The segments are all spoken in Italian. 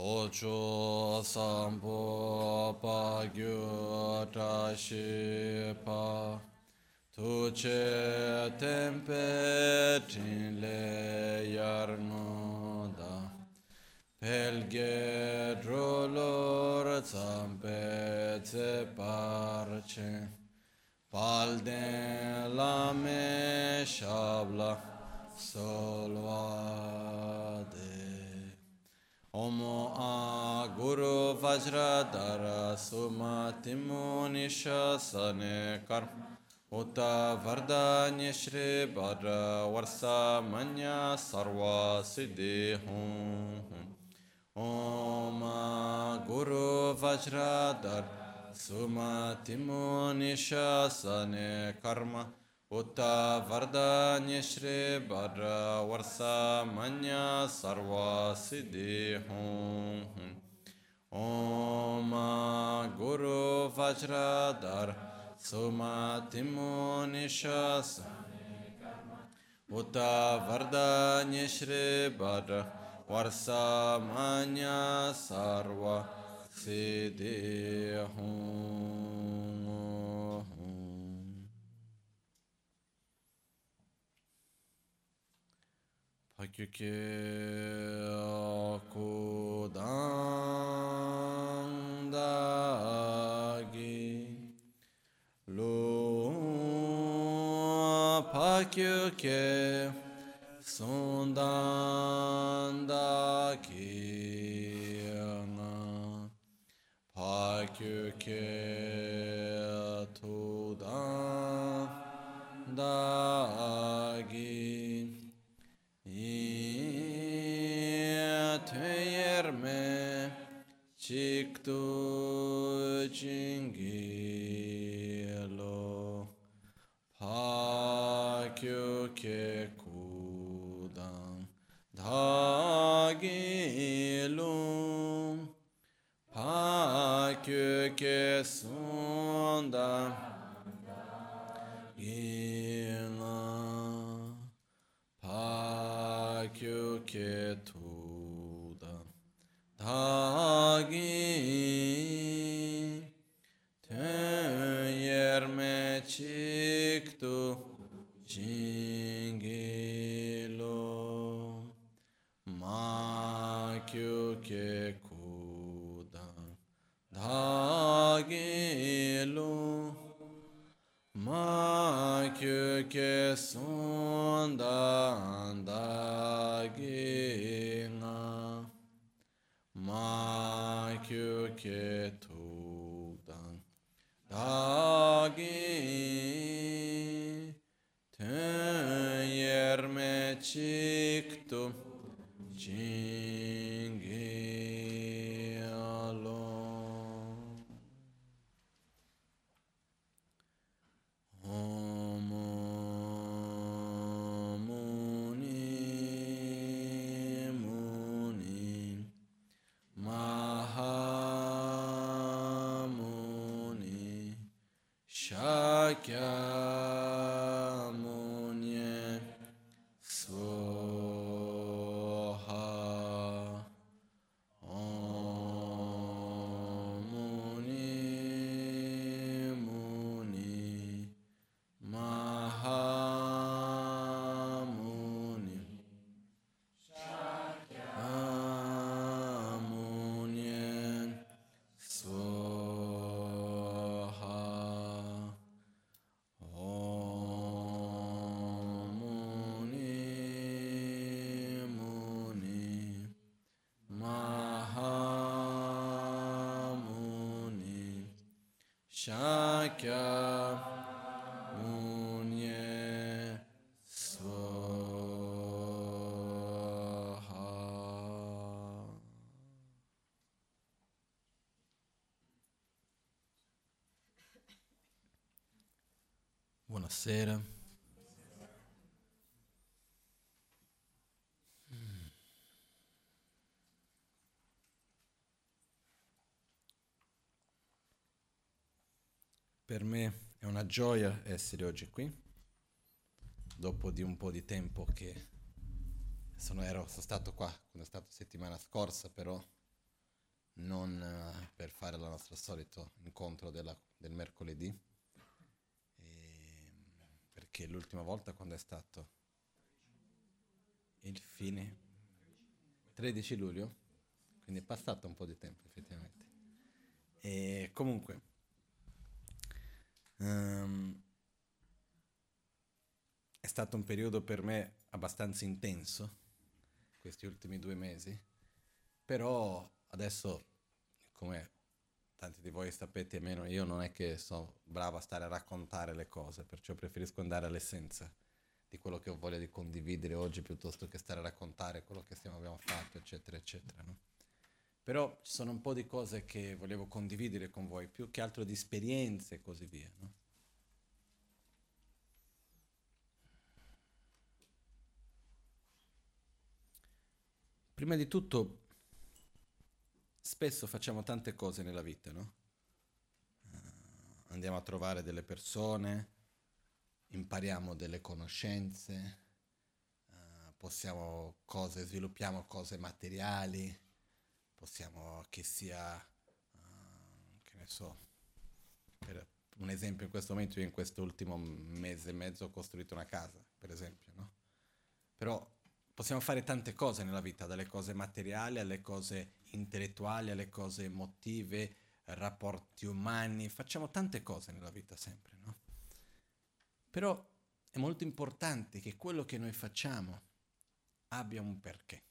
Socho sampo pa gyu ta shi pa. Tuce tempe tin le yarno da. Pelge drolor zampe ze parce Palde la me shabla solvade Omo a Guru Vajradhara Sumatimu Nishasane Karma Uta Vardanya Shri Bhadra Varsa Manya Sarva Siddhi Om Guru Vajradhara Sumatimu Nishasane Karma Uta Vardanya Shri Bhadra Varsa Manya Sarva Siddhi Hum Om Guru Vajradhar Sumatimu Nishasane Uta Vardanya Shri Bhadra Varsa Manya Sarva Siddhi Hum Lo Pakyuke Sundandagi Pakyuke Tudandagi çıktı cingilo Pakyuke kudan dagilum Pakyuke sundan gila Pakyuke tudan dagi Töyerme çıktı cingilo Makyuke kudan dagilo Makyuke sundan Makyuke tudan Shakya Munye Swaha Buonasera. Per me è una gioia essere oggi qui, dopo di un po' di tempo che sono, ero, sono stato qua, quando è stato settimana scorsa, però non uh, per fare il nostro solito incontro della, del mercoledì, e, perché l'ultima volta quando è stato il fine 13 luglio, quindi è passato un po' di tempo effettivamente. E comunque, um, è stato un periodo per me abbastanza intenso, questi ultimi due mesi, però adesso, come tanti di voi sapete, almeno io non è che sono bravo a stare a raccontare le cose, perciò preferisco andare all'essenza di quello che ho voglia di condividere oggi piuttosto che stare a raccontare quello che stiamo, abbiamo fatto, eccetera, eccetera. No? Però ci sono un po' di cose che volevo condividere con voi, più che altro di esperienze e così via. No? Prima di tutto, spesso facciamo tante cose nella vita, no? Uh, andiamo a trovare delle persone, impariamo delle conoscenze, uh, possiamo cose, sviluppiamo cose materiali, possiamo che sia, uh, che ne so, per un esempio in questo momento io in questo ultimo mese e mezzo ho costruito una casa, per esempio, no? Però possiamo fare tante cose nella vita, dalle cose materiali alle cose intellettuali, alle cose emotive, rapporti umani, facciamo tante cose nella vita sempre, no? Però è molto importante che quello che noi facciamo abbia un perché,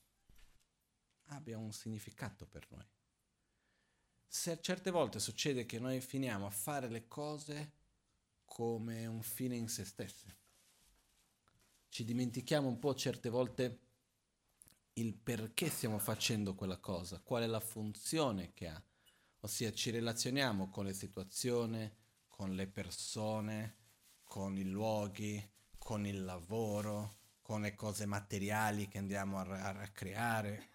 abbia un significato per noi. Se certe volte succede che noi finiamo a fare le cose come un fine in se stesse, ci dimentichiamo un po' certe volte il perché stiamo facendo quella cosa, qual è la funzione che ha. Ossia ci relazioniamo con le situazioni, con le persone, con i luoghi, con il lavoro, con le cose materiali che andiamo a, a creare.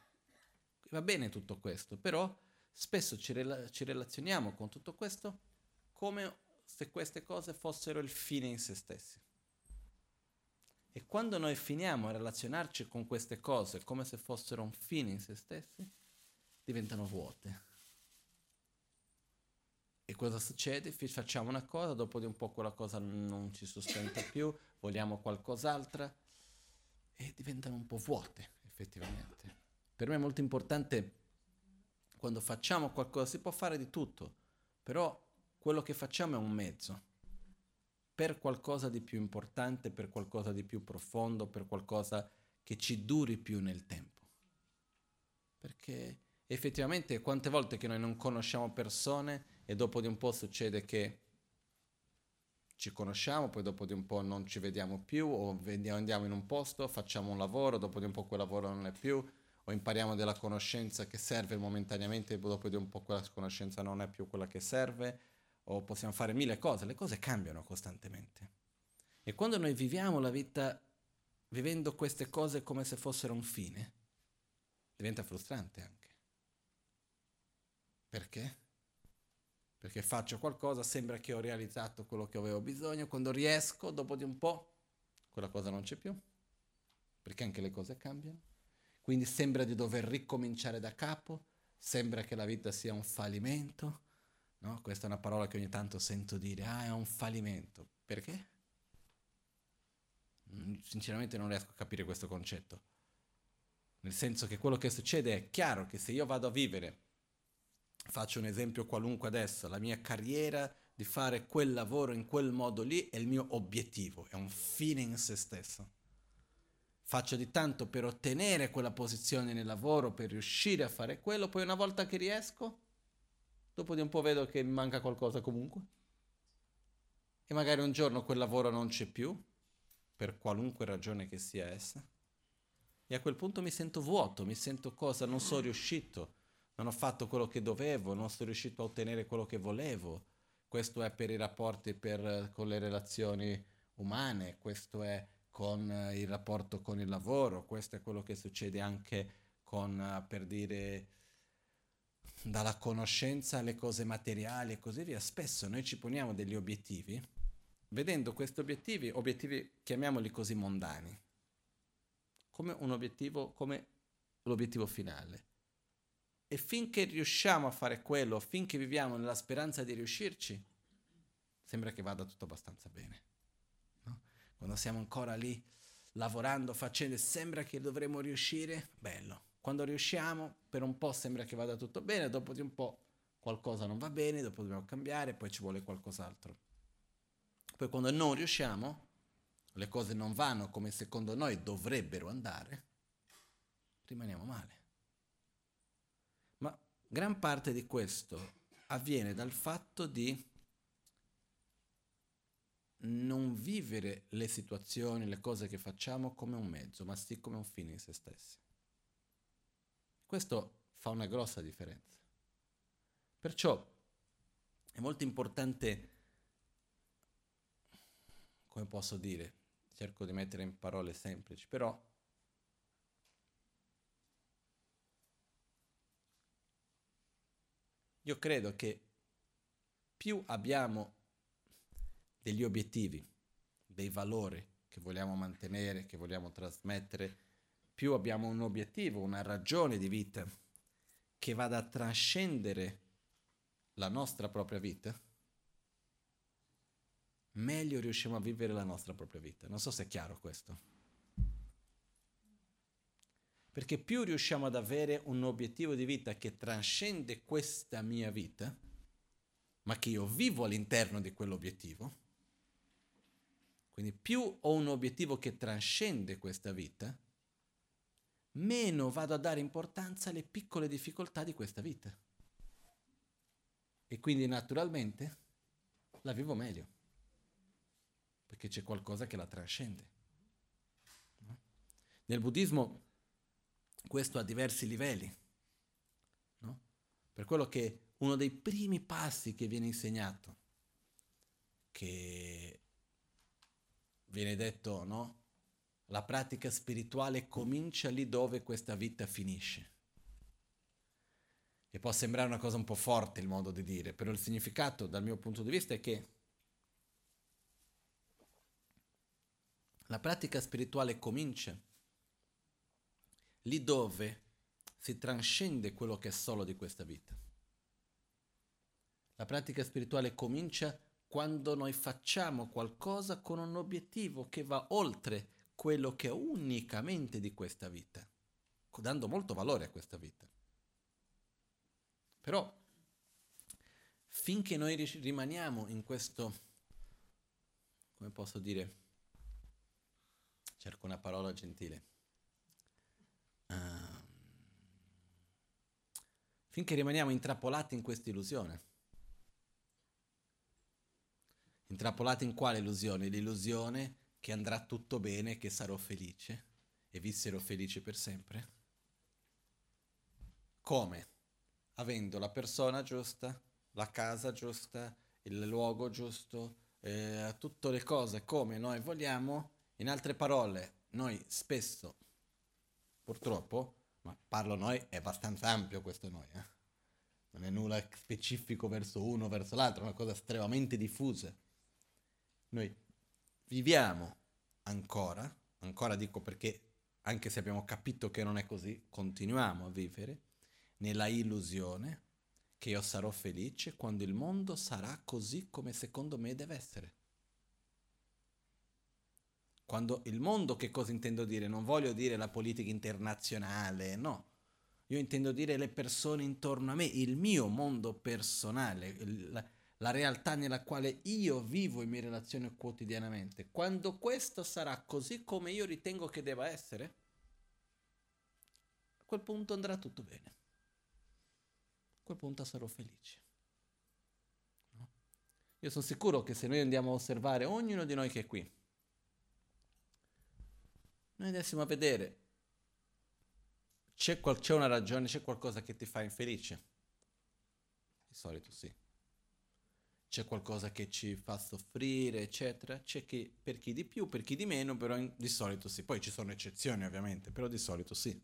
Va bene tutto questo, però spesso ci, rela- ci relazioniamo con tutto questo come se queste cose fossero il fine in se stessi. E quando noi finiamo a relazionarci con queste cose come se fossero un fine in se stessi, diventano vuote. E cosa succede? Facciamo una cosa, dopo di un po' quella cosa non ci sostenta più, vogliamo qualcos'altra e diventano un po' vuote, effettivamente. Per me è molto importante quando facciamo qualcosa, si può fare di tutto, però quello che facciamo è un mezzo per qualcosa di più importante, per qualcosa di più profondo, per qualcosa che ci duri più nel tempo. Perché effettivamente quante volte che noi non conosciamo persone e dopo di un po' succede che ci conosciamo, poi dopo di un po' non ci vediamo più o andiamo in un posto, facciamo un lavoro, dopo di un po' quel lavoro non è più, o impariamo della conoscenza che serve momentaneamente dopo di un po' quella conoscenza non è più quella che serve o possiamo fare mille cose, le cose cambiano costantemente. E quando noi viviamo la vita vivendo queste cose come se fossero un fine, diventa frustrante anche. Perché? Perché faccio qualcosa, sembra che ho realizzato quello che avevo bisogno, quando riesco, dopo di un po', quella cosa non c'è più, perché anche le cose cambiano. Quindi sembra di dover ricominciare da capo, sembra che la vita sia un fallimento, No? Questa è una parola che ogni tanto sento dire, ah è un fallimento. Perché? Mm, sinceramente non riesco a capire questo concetto. Nel senso che quello che succede è chiaro che se io vado a vivere, faccio un esempio qualunque adesso, la mia carriera di fare quel lavoro in quel modo lì è il mio obiettivo, è un fine in se stesso. Faccio di tanto per ottenere quella posizione nel lavoro, per riuscire a fare quello, poi una volta che riesco, dopo di un po' vedo che mi manca qualcosa comunque. E magari un giorno quel lavoro non c'è più, per qualunque ragione che sia essa. E a quel punto mi sento vuoto, mi sento cosa, non sono riuscito, non ho fatto quello che dovevo, non sono riuscito a ottenere quello che volevo. Questo è per i rapporti per, con le relazioni umane, questo è con eh, il rapporto con il lavoro, questo è quello che succede anche con, uh, per dire, dalla conoscenza alle cose materiali e così via, spesso noi ci poniamo degli obiettivi, vedendo questi obiettivi, obiettivi chiamiamoli così mondani, come un obiettivo, come l'obiettivo finale. E finché riusciamo a fare quello, finché viviamo nella speranza di riuscirci, sembra che vada tutto abbastanza bene. No? Quando siamo ancora lì lavorando, facendo, sembra che dovremo riuscire, bello. Quando riusciamo, per un po' sembra che vada tutto bene, dopo di un po' qualcosa non va bene, dopo dobbiamo cambiare, poi ci vuole qualcos'altro. Poi quando non riusciamo, le cose non vanno come secondo noi dovrebbero andare, rimaniamo male. Ma gran parte di questo avviene dal fatto di non vivere le situazioni, le cose che facciamo come un mezzo, ma sì come un fine in se stessi. Questo fa una grossa differenza. Perciò è molto importante, come posso dire, cerco di mettere in parole semplici, però io credo che più abbiamo degli obiettivi, dei valori che vogliamo mantenere, che vogliamo trasmettere, più abbiamo un obiettivo, una ragione di vita che vada a trascendere la nostra propria vita, meglio riusciamo a vivere la nostra propria vita. Non so se è chiaro questo. Perché più riusciamo ad avere un obiettivo di vita che trascende questa mia vita, ma che io vivo all'interno di quell'obiettivo, quindi più ho un obiettivo che trascende questa vita, meno vado a dare importanza alle piccole difficoltà di questa vita. E quindi naturalmente la vivo meglio, perché c'è qualcosa che la trascende. Nel buddismo questo ha diversi livelli, no? per quello che uno dei primi passi che viene insegnato, che viene detto, no? La pratica spirituale comincia lì dove questa vita finisce. E può sembrare una cosa un po' forte il modo di dire, però il significato dal mio punto di vista è che la pratica spirituale comincia lì dove si trascende quello che è solo di questa vita. La pratica spirituale comincia quando noi facciamo qualcosa con un obiettivo che va oltre quello che è unicamente di questa vita, dando molto valore a questa vita. Però finché noi rimaniamo in questo, come posso dire, cerco una parola gentile, uh, finché rimaniamo intrappolati in questa illusione, Intrappolato in quale illusione? L'illusione che andrà tutto bene, che sarò felice e visserò felice per sempre? Come? Avendo la persona giusta, la casa giusta, il luogo giusto, eh, tutte le cose come noi vogliamo. In altre parole, noi spesso, purtroppo, ma parlo noi, è abbastanza ampio questo noi, eh? non è nulla specifico verso uno o verso l'altro, è una cosa estremamente diffusa. Noi viviamo ancora, ancora dico perché anche se abbiamo capito che non è così, continuiamo a vivere nella illusione che io sarò felice quando il mondo sarà così come secondo me deve essere. Quando il mondo, che cosa intendo dire? Non voglio dire la politica internazionale, no. Io intendo dire le persone intorno a me, il mio mondo personale, il, la realtà nella quale io vivo e mi relaziono quotidianamente, quando questo sarà così come io ritengo che debba essere, a quel punto andrà tutto bene. A quel punto sarò felice. No? Io sono sicuro che se noi andiamo a osservare ognuno di noi che è qui, noi andassimo a vedere, c'è, qual- c'è una ragione, c'è qualcosa che ti fa infelice? Di solito sì c'è qualcosa che ci fa soffrire, eccetera. C'è chi, per chi di più, per chi di meno, però in, di solito sì. Poi ci sono eccezioni ovviamente, però di solito sì.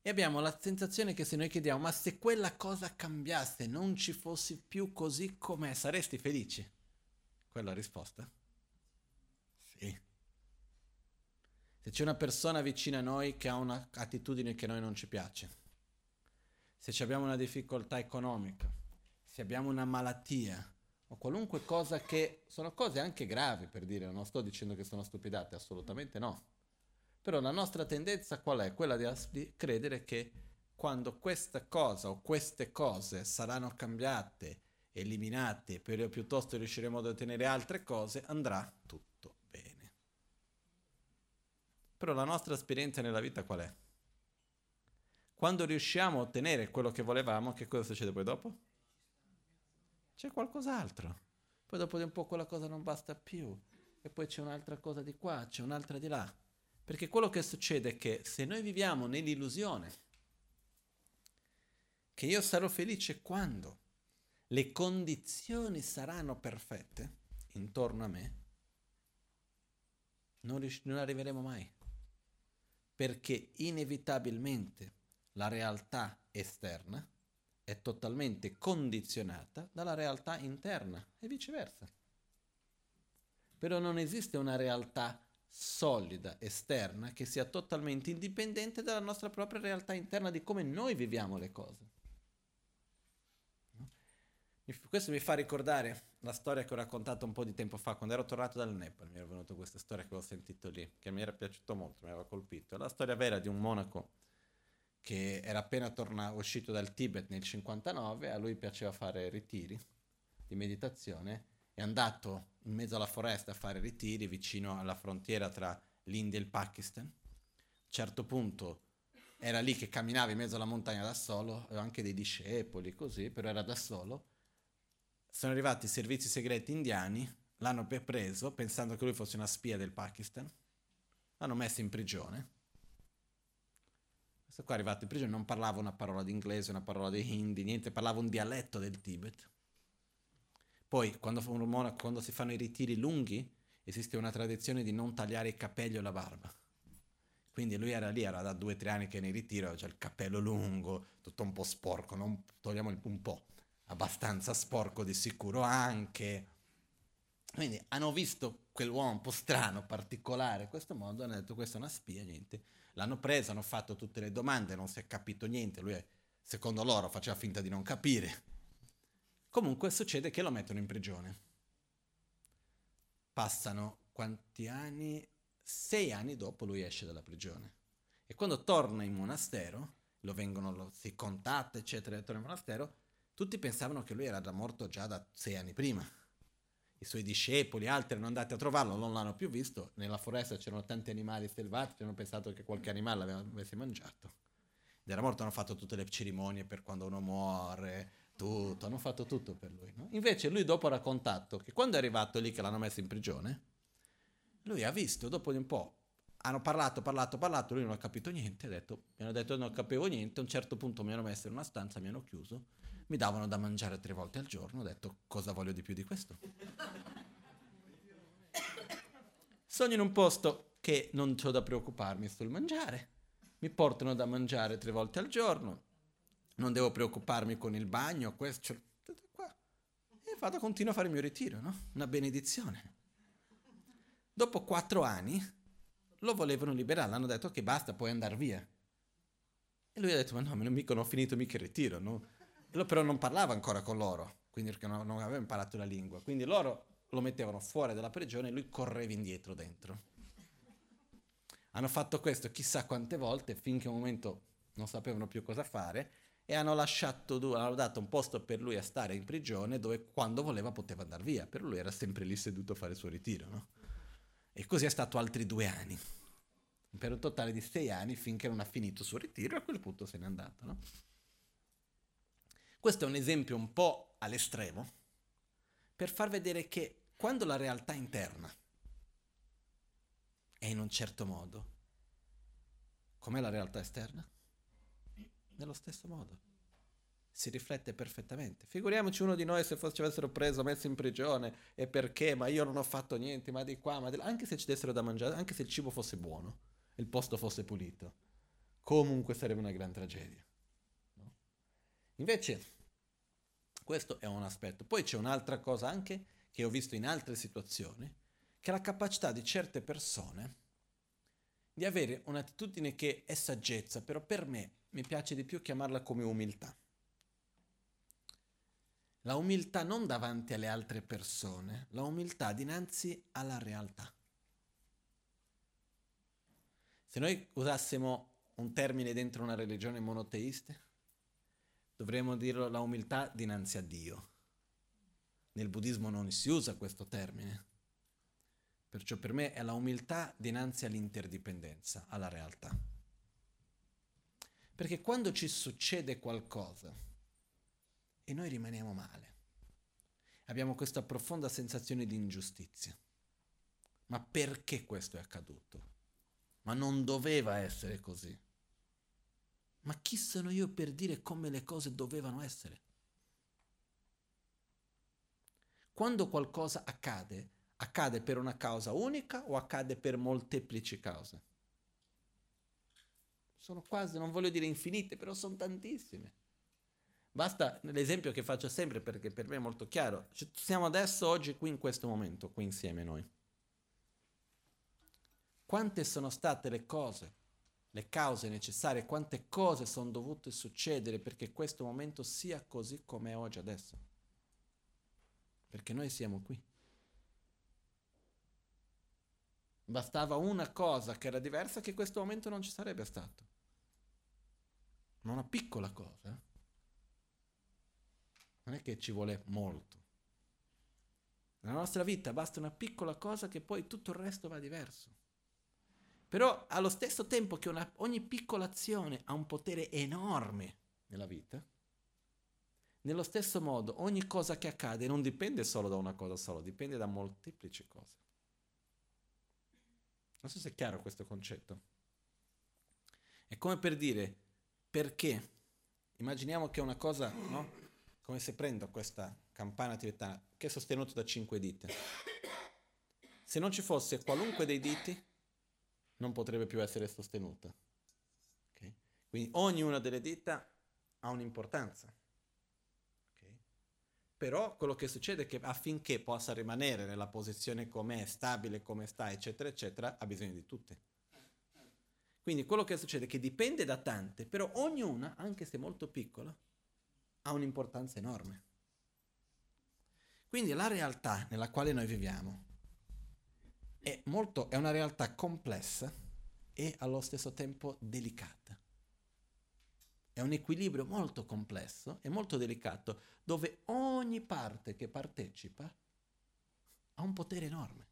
E abbiamo la sensazione che se noi chiediamo, ma se quella cosa cambiasse, non ci fossi più così com'è, saresti felice? Quella la risposta? Sì. Se c'è una persona vicina a noi che ha un'attitudine che a noi non ci piace, se abbiamo una difficoltà economica, se abbiamo una malattia o qualunque cosa che sono cose anche gravi per dire, non sto dicendo che sono stupidate, assolutamente no. Però la nostra tendenza qual è? Quella di credere che quando questa cosa o queste cose saranno cambiate, eliminate, per piuttosto riusciremo ad ottenere altre cose, andrà tutto bene. Però la nostra esperienza nella vita qual è? Quando riusciamo a ottenere quello che volevamo, che cosa succede poi dopo? C'è qualcos'altro. Poi dopo di un po' quella cosa non basta più. E poi c'è un'altra cosa di qua, c'è un'altra di là. Perché quello che succede è che se noi viviamo nell'illusione che io sarò felice quando le condizioni saranno perfette intorno a me, non, rius- non arriveremo mai. Perché inevitabilmente la realtà esterna è totalmente condizionata dalla realtà interna e viceversa. Però non esiste una realtà solida esterna che sia totalmente indipendente dalla nostra propria realtà interna di come noi viviamo le cose. Questo mi fa ricordare la storia che ho raccontato un po' di tempo fa, quando ero tornato dal Nepal, mi era venuta questa storia che ho sentito lì, che mi era piaciuto molto, mi aveva colpito. È la storia vera di un monaco che era appena tornato, uscito dal Tibet nel 59, a lui piaceva fare ritiri di meditazione, è andato in mezzo alla foresta a fare ritiri vicino alla frontiera tra l'India e il Pakistan. A un certo punto era lì che camminava in mezzo alla montagna da solo, aveva anche dei discepoli così, però era da solo sono arrivati i servizi segreti indiani, l'hanno preso pensando che lui fosse una spia del Pakistan, l'hanno messo in prigione. Questo qua è arrivato in prigione, non parlava una parola di inglese, una parola di hindi, niente, parlava un dialetto del Tibet. Poi, quando, monaco, quando si fanno i ritiri lunghi, esiste una tradizione di non tagliare i capelli o la barba. Quindi lui era lì, era da due o tre anni che nei ritiro, c'è cioè il capello lungo, tutto un po' sporco, non togliamo un po' abbastanza sporco di sicuro anche. Quindi hanno visto quell'uomo un po' strano, particolare, in questo modo hanno detto questa è una spia, niente. L'hanno preso, hanno fatto tutte le domande, non si è capito niente, lui secondo loro faceva finta di non capire. Comunque succede che lo mettono in prigione. Passano quanti anni? Sei anni dopo lui esce dalla prigione. E quando torna in monastero, lo vengono, lo, si contatta, eccetera, torna in monastero, tutti pensavano che lui era già morto già da sei anni prima. I suoi discepoli, altri erano andati a trovarlo, non l'hanno più visto. Nella foresta c'erano tanti animali selvatici, hanno pensato che qualche animale l'avesse mangiato. Ed era morto, hanno fatto tutte le cerimonie per quando uno muore, tutto, hanno fatto tutto per lui. No? Invece lui dopo ha raccontato che quando è arrivato lì che l'hanno messo in prigione, lui ha visto, dopo di un po', hanno parlato, parlato, parlato, lui non ha capito niente, ha detto, mi hanno detto non capivo niente, a un certo punto mi hanno messo in una stanza, mi hanno chiuso mi davano da mangiare tre volte al giorno, ho detto cosa voglio di più di questo? Sogno in un posto che non ho da preoccuparmi sul mangiare, mi portano da mangiare tre volte al giorno, non devo preoccuparmi con il bagno, questo, qua. e vado, continuo a fare il mio ritiro, no? Una benedizione. Dopo quattro anni lo volevano liberare, hanno detto che basta, puoi andare via. E lui ha detto, ma no, non, mica, non ho finito mica il ritiro, no? Però non parlava ancora con loro, quindi perché non, non aveva imparato la lingua. Quindi loro lo mettevano fuori dalla prigione e lui correva indietro dentro. Hanno fatto questo chissà quante volte finché un momento non sapevano più cosa fare e hanno lasciato, hanno dato un posto per lui a stare in prigione dove quando voleva poteva andare via, però lui era sempre lì seduto a fare il suo ritiro, no? E così è stato altri due anni, per un totale di sei anni finché non ha finito il suo ritiro e a quel punto se n'è andato, no? Questo è un esempio un po' all'estremo per far vedere che quando la realtà interna è in un certo modo, com'è la realtà esterna? Nello stesso modo. Si riflette perfettamente. Figuriamoci uno di noi se ci avessero preso, messo in prigione, e perché? Ma io non ho fatto niente, ma di qua, ma di là. Anche se ci dessero da mangiare, anche se il cibo fosse buono, il posto fosse pulito, comunque sarebbe una gran tragedia. Invece, questo è un aspetto. Poi c'è un'altra cosa anche che ho visto in altre situazioni, che è la capacità di certe persone di avere un'attitudine che è saggezza, però per me mi piace di più chiamarla come umiltà. La umiltà non davanti alle altre persone, la umiltà dinanzi alla realtà. Se noi usassimo un termine dentro una religione monoteista, dovremmo dirlo la umiltà dinanzi a Dio. Nel buddismo non si usa questo termine. Perciò per me è la umiltà dinanzi all'interdipendenza, alla realtà. Perché quando ci succede qualcosa e noi rimaniamo male, abbiamo questa profonda sensazione di ingiustizia. Ma perché questo è accaduto? Ma non doveva essere così. Ma chi sono io per dire come le cose dovevano essere? Quando qualcosa accade, accade per una causa unica o accade per molteplici cause? Sono quasi, non voglio dire infinite, però sono tantissime. Basta l'esempio che faccio sempre perché per me è molto chiaro. Siamo adesso, oggi, qui in questo momento, qui insieme noi. Quante sono state le cose le cause necessarie, quante cose sono dovute succedere perché questo momento sia così come è oggi adesso. Perché noi siamo qui. Bastava una cosa che era diversa che questo momento non ci sarebbe stato. Ma una piccola cosa. Eh? Non è che ci vuole molto. Nella nostra vita basta una piccola cosa che poi tutto il resto va diverso. Però allo stesso tempo che una, ogni piccola azione ha un potere enorme nella vita, nello stesso modo ogni cosa che accade non dipende solo da una cosa sola, dipende da molteplici cose. Non so se è chiaro questo concetto. È come per dire perché immaginiamo che una cosa, no? Come se prendo questa campana tibetana che è sostenuta da cinque dita. Se non ci fosse qualunque dei diti, non potrebbe più essere sostenuta. Okay? Quindi ognuna delle dita ha un'importanza. Okay? Però quello che succede è che affinché possa rimanere nella posizione com'è, stabile come sta, eccetera, eccetera, ha bisogno di tutte. Quindi quello che succede è che dipende da tante, però ognuna, anche se molto piccola, ha un'importanza enorme. Quindi la realtà nella quale noi viviamo è, molto, è una realtà complessa e allo stesso tempo delicata. È un equilibrio molto complesso e molto delicato, dove ogni parte che partecipa ha un potere enorme.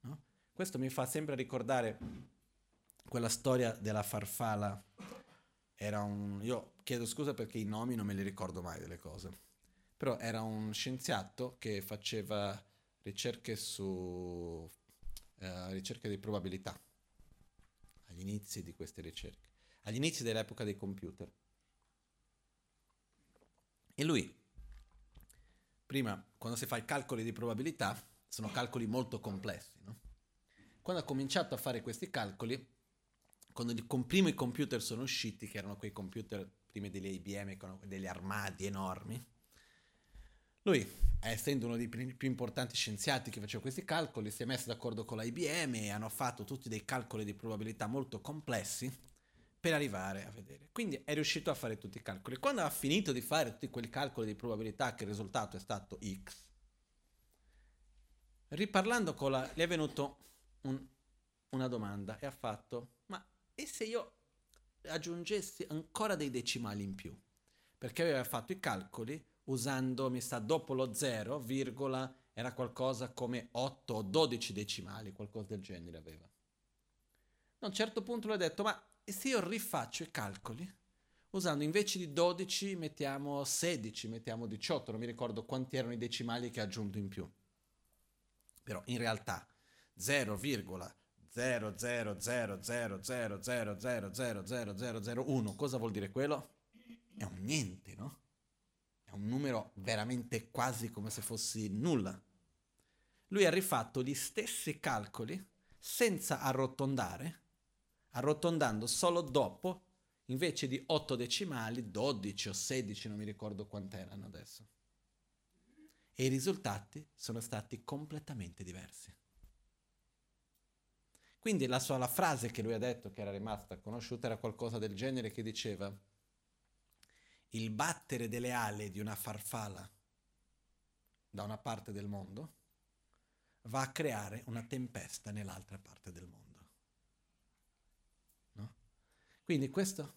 No? Questo mi fa sempre ricordare quella storia della farfalla. Era un... Io chiedo scusa perché i nomi non me li ricordo mai delle cose. Però era un scienziato che faceva ricerche su eh, ricerca di probabilità, agli inizi di queste ricerche, agli inizi dell'epoca dei computer. E lui, prima, quando si fa i calcoli di probabilità, sono calcoli molto complessi, no? Quando ha cominciato a fare questi calcoli, quando i primi computer sono usciti, che erano quei computer prima degli IBM con degli armadi enormi, lui, essendo uno dei più importanti scienziati che faceva questi calcoli, si è messo d'accordo con la IBM e hanno fatto tutti dei calcoli di probabilità molto complessi per arrivare a vedere. Quindi è riuscito a fare tutti i calcoli. Quando ha finito di fare tutti quei calcoli di probabilità che il risultato è stato X, riparlando con la... gli è venuto un, una domanda e ha fatto, ma e se io aggiungessi ancora dei decimali in più? Perché aveva fatto i calcoli usando, mi sa, dopo lo 0, virgola, era qualcosa come 8 o 12 decimali, qualcosa del genere aveva. A un certo punto lui ha detto, ma se io rifaccio i calcoli, usando invece di 12 mettiamo 16, mettiamo 18, non mi ricordo quanti erano i decimali che ha aggiunto in più. Però in realtà 0,0000000000001, cosa vuol dire quello? È un niente, no? Un numero veramente quasi come se fossi nulla. Lui ha rifatto gli stessi calcoli senza arrotondare, arrotondando solo dopo, invece di 8 decimali, 12 o 16, non mi ricordo quant'erano adesso. E i risultati sono stati completamente diversi. Quindi la sola frase che lui ha detto, che era rimasta conosciuta, era qualcosa del genere che diceva il battere delle ali di una farfalla da una parte del mondo va a creare una tempesta nell'altra parte del mondo. No? Quindi, questo,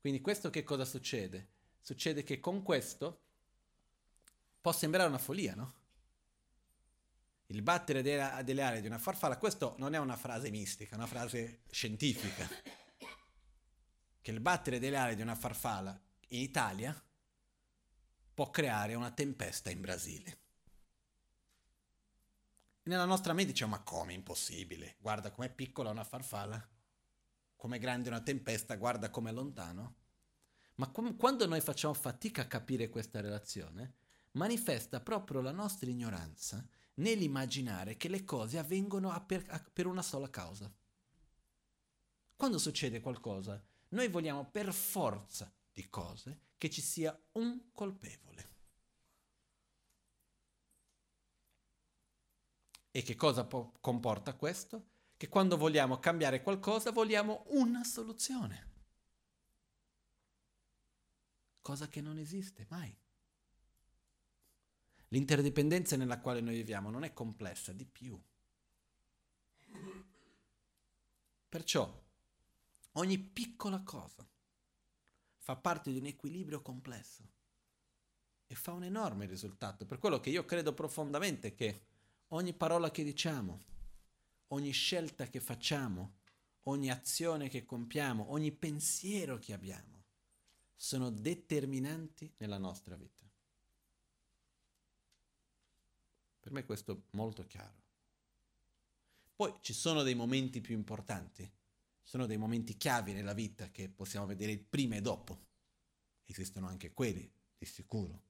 quindi questo che cosa succede? Succede che con questo può sembrare una follia, no? Il battere delle, ali di una farfalla, questo non è una frase mistica, è una frase scientifica. Che il battere delle ali di una farfalla in Italia può creare una tempesta in Brasile. Nella nostra mente diciamo, ma come impossibile? Guarda com'è piccola una farfalla, com'è grande una tempesta, guarda com'è lontano. Ma com- quando noi facciamo fatica a capire questa relazione, manifesta proprio la nostra ignoranza nell'immaginare che le cose avvengono a per, a, per una sola causa. Quando succede qualcosa, noi vogliamo per forza di cose che ci sia un colpevole. E che cosa po- comporta questo? Che quando vogliamo cambiare qualcosa vogliamo una soluzione. Cosa che non esiste mai. L'interdipendenza nella quale noi viviamo non è complessa, di più. Perciò ogni piccola cosa fa parte di un equilibrio complesso e fa un enorme risultato. Per quello che io credo profondamente che ogni parola che diciamo, ogni scelta che facciamo, ogni azione che compiamo, ogni pensiero che abbiamo, sono determinanti nella nostra vita. Per me questo è molto chiaro. Poi ci sono dei momenti più importanti sono dei momenti chiavi nella vita che possiamo vedere prima e dopo. Esistono anche quelli, di sicuro.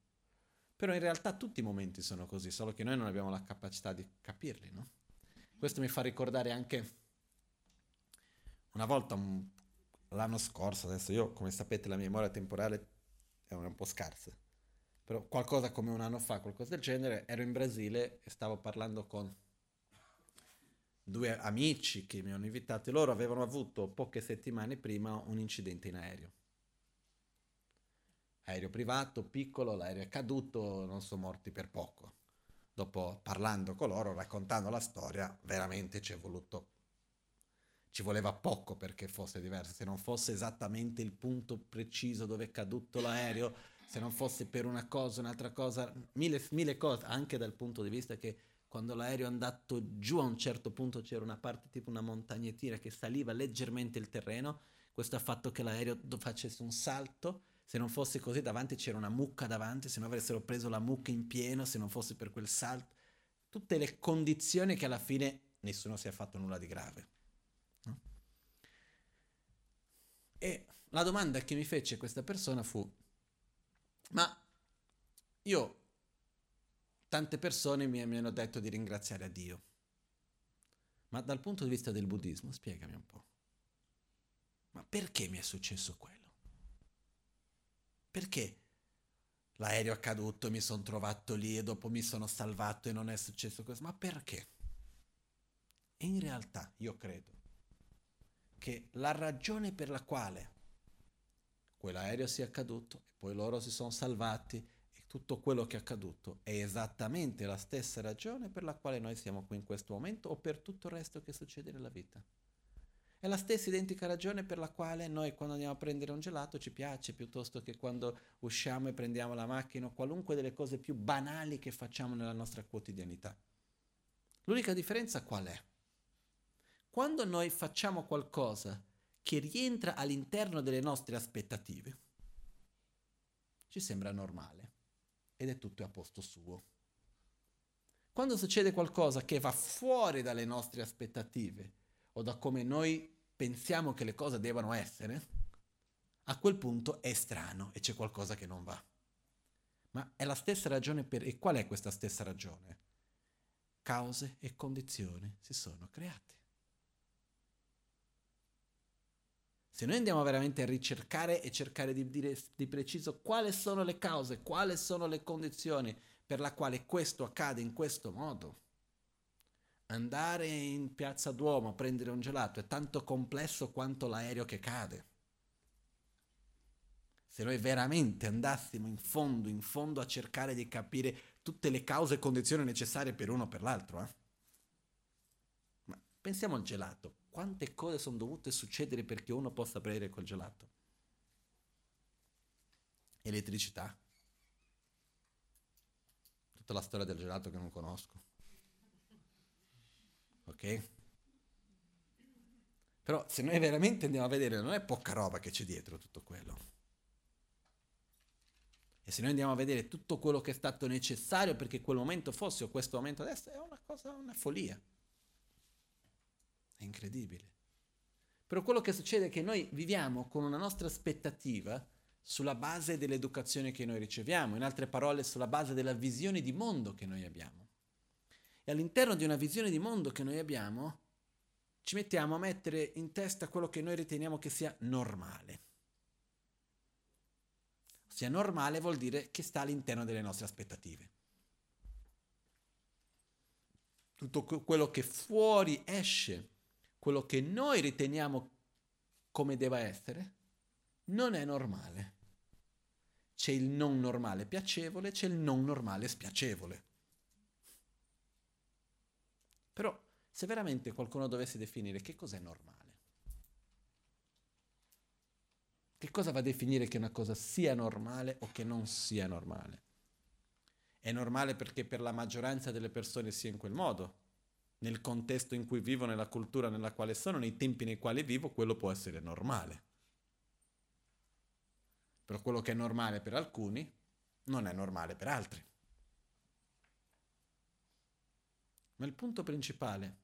Però in realtà tutti i momenti sono così, solo che noi non abbiamo la capacità di capirli, no? Questo mi fa ricordare anche una volta, un, l'anno scorso, adesso io come sapete la mia memoria temporale è un po' scarsa, però qualcosa come un anno fa, qualcosa del genere, ero in Brasile e stavo parlando con due amici che mi hanno invitato, loro avevano avuto poche settimane prima un incidente in aereo. Aereo privato, piccolo, l'aereo è caduto, non sono morti per poco. Dopo parlando con loro, raccontando la storia, veramente ci è voluto ci voleva poco perché fosse diverso, se non fosse esattamente il punto preciso dove è caduto l'aereo, se non fosse per una cosa, un'altra cosa, mille, mille cose, anche dal punto di vista che quando l'aereo è andato giù a un certo punto c'era una parte tipo una montagnettina che saliva leggermente il terreno, questo ha fatto che l'aereo facesse un salto, se non fosse così davanti c'era una mucca davanti, se non avessero preso la mucca in pieno, se non fosse per quel salto, tutte le condizioni che alla fine nessuno si è fatto nulla di grave. No? E la domanda che mi fece questa persona fu, ma io tante persone mi, mi hanno detto di ringraziare a Dio. Ma dal punto di vista del buddismo, spiegami un po'. Ma perché mi è successo quello? Perché l'aereo è caduto, mi sono trovato lì e dopo mi sono salvato e non è successo questo? Ma perché? E in realtà io credo che la ragione per la quale quell'aereo sia caduto e poi loro si sono salvati tutto quello che è accaduto è esattamente la stessa ragione per la quale noi siamo qui in questo momento o per tutto il resto che succede nella vita. È la stessa identica ragione per la quale noi quando andiamo a prendere un gelato ci piace piuttosto che quando usciamo e prendiamo la macchina o qualunque delle cose più banali che facciamo nella nostra quotidianità. L'unica differenza qual è? Quando noi facciamo qualcosa che rientra all'interno delle nostre aspettative, ci sembra normale ed è tutto a posto suo. Quando succede qualcosa che va fuori dalle nostre aspettative o da come noi pensiamo che le cose devono essere, a quel punto è strano e c'è qualcosa che non va. Ma è la stessa ragione per... E qual è questa stessa ragione? Cause e condizioni si sono create. Se noi andiamo veramente a ricercare e cercare di dire di preciso quali sono le cause, quali sono le condizioni per la quale questo accade in questo modo, andare in piazza Duomo a prendere un gelato è tanto complesso quanto l'aereo che cade. Se noi veramente andassimo in fondo, in fondo a cercare di capire tutte le cause e condizioni necessarie per uno o per l'altro, eh? Ma pensiamo al gelato. Quante cose sono dovute succedere perché uno possa prendere quel gelato? Elettricità. Tutta la storia del gelato che non conosco. Ok? Però se noi veramente andiamo a vedere, non è poca roba che c'è dietro tutto quello. E se noi andiamo a vedere tutto quello che è stato necessario perché quel momento fosse o questo momento adesso, è una cosa, una follia. È incredibile. Però quello che succede è che noi viviamo con una nostra aspettativa sulla base dell'educazione che noi riceviamo, in altre parole sulla base della visione di mondo che noi abbiamo. E all'interno di una visione di mondo che noi abbiamo, ci mettiamo a mettere in testa quello che noi riteniamo che sia normale sia normale vuol dire che sta all'interno delle nostre aspettative. Tutto quello che fuori esce, quello che noi riteniamo come deve essere, non è normale. C'è il non normale piacevole, c'è il non normale spiacevole. Però se veramente qualcuno dovesse definire che cos'è normale, Che cosa va a definire che una cosa sia normale o che non sia normale? È normale perché per la maggioranza delle persone sia in quel modo. Nel contesto in cui vivo, nella cultura nella quale sono, nei tempi nei quali vivo, quello può essere normale. Però quello che è normale per alcuni non è normale per altri. Ma il punto principale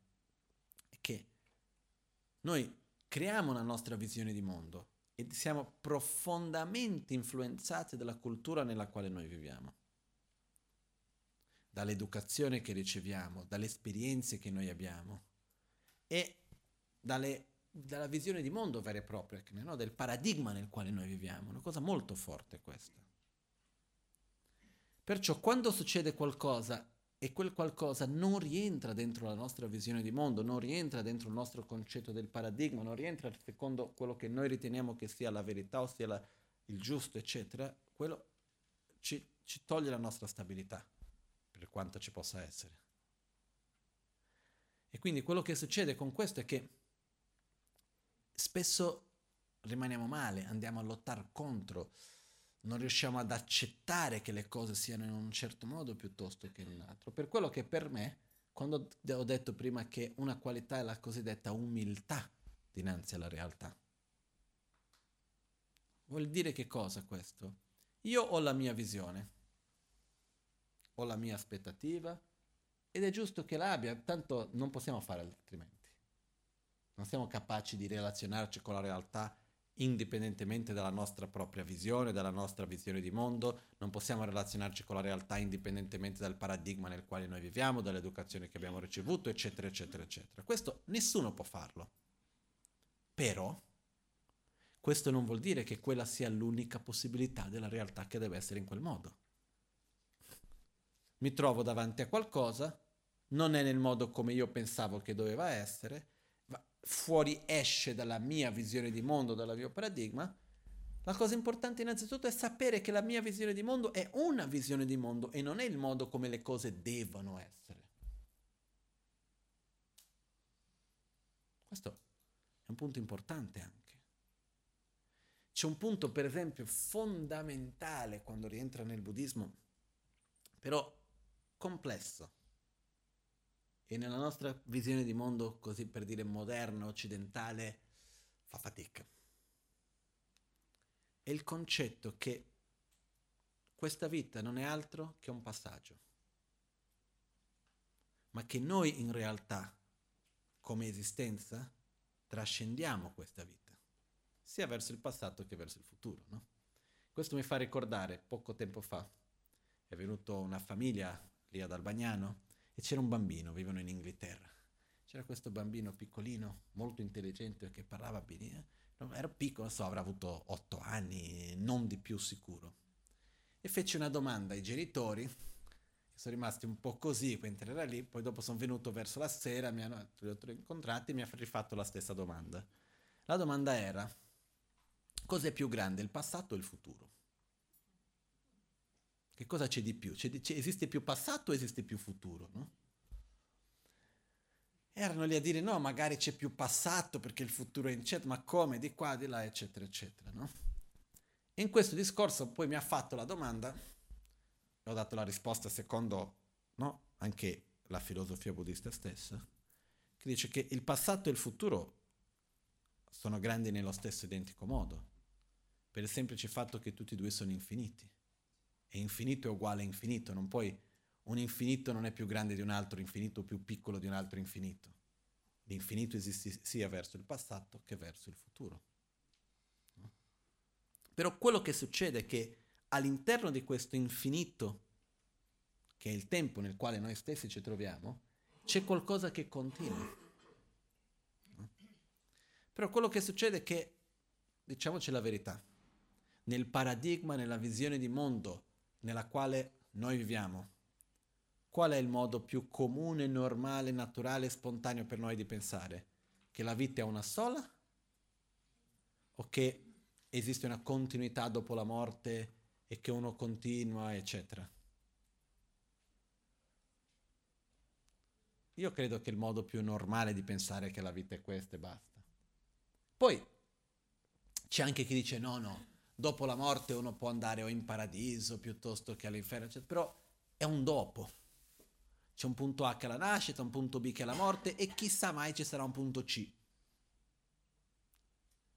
è che noi creiamo la nostra visione di mondo e siamo profondamente influenzati dalla cultura nella quale noi viviamo, dall'educazione che riceviamo, dalle esperienze che noi abbiamo e dalle, dalla visione di mondo vera e propria, no? del paradigma nel quale noi viviamo, una cosa molto forte questa. Perciò quando succede qualcosa e quel qualcosa non rientra dentro la nostra visione di mondo, non rientra dentro il nostro concetto del paradigma, non rientra secondo quello che noi riteniamo che sia la verità o sia la, il giusto, eccetera, quello ci, ci toglie la nostra stabilità, per quanto ci possa essere. E quindi quello che succede con questo è che spesso rimaniamo male, andiamo a lottare contro, non riusciamo ad accettare che le cose siano in un certo modo piuttosto che in un altro. Per quello che per me, quando ho detto prima che una qualità è la cosiddetta umiltà dinanzi alla realtà, vuol dire che cosa questo? Io ho la mia visione, ho la mia aspettativa ed è giusto che l'abbia, tanto non possiamo fare altrimenti. Non siamo capaci di relazionarci con la realtà indipendentemente dalla nostra propria visione, dalla nostra visione di mondo, non possiamo relazionarci con la realtà indipendentemente dal paradigma nel quale noi viviamo, dall'educazione che abbiamo ricevuto, eccetera, eccetera, eccetera. Questo nessuno può farlo. Però questo non vuol dire che quella sia l'unica possibilità della realtà che deve essere in quel modo. Mi trovo davanti a qualcosa, non è nel modo come io pensavo che doveva essere, fuori esce dalla mia visione di mondo, dal mio paradigma, la cosa importante innanzitutto è sapere che la mia visione di mondo è una visione di mondo e non è il modo come le cose devono essere. Questo è un punto importante anche. C'è un punto, per esempio, fondamentale quando rientra nel buddismo, però complesso e nella nostra visione di mondo, così per dire moderno, occidentale, fa fatica. È il concetto che questa vita non è altro che un passaggio, ma che noi in realtà, come esistenza, trascendiamo questa vita, sia verso il passato che verso il futuro. No? Questo mi fa ricordare, poco tempo fa, è venuta una famiglia lì ad Albagnano e c'era un bambino, vivono in Inghilterra. C'era questo bambino piccolino, molto intelligente, che parlava bene. Era piccolo, so, avrà avuto otto anni, non di più sicuro. E fece una domanda ai genitori, che sono rimasti un po' così mentre era lì, poi dopo sono venuto verso la sera, mi hanno li ho incontrati e mi ha rifatto la stessa domanda. La domanda era, cos'è più grande, il passato o il futuro? Che cosa c'è di più? C'è di, c'è, esiste più passato o esiste più futuro? No? Erano lì a dire no, magari c'è più passato perché il futuro è incerto, ma come, di qua, di là, eccetera, eccetera. No? E in questo discorso poi mi ha fatto la domanda, ho dato la risposta secondo no, anche la filosofia buddista stessa, che dice che il passato e il futuro sono grandi nello stesso identico modo, per il semplice fatto che tutti e due sono infiniti. E infinito è uguale a infinito, non puoi, un infinito non è più grande di un altro infinito, più piccolo di un altro infinito. L'infinito esiste sia verso il passato che verso il futuro. Però quello che succede è che all'interno di questo infinito, che è il tempo nel quale noi stessi ci troviamo, c'è qualcosa che continua. Però quello che succede è che, diciamoci la verità, nel paradigma, nella visione di mondo nella quale noi viviamo, qual è il modo più comune, normale, naturale e spontaneo per noi di pensare? Che la vita è una sola? O che esiste una continuità dopo la morte e che uno continua, eccetera? Io credo che il modo più normale di pensare che la vita è questa e basta. Poi c'è anche chi dice no, no, dopo la morte uno può andare o in paradiso piuttosto che all'inferno, eccetera, però è un dopo. C'è un punto H alla nascita, un punto B che è la morte e chissà mai ci sarà un punto C.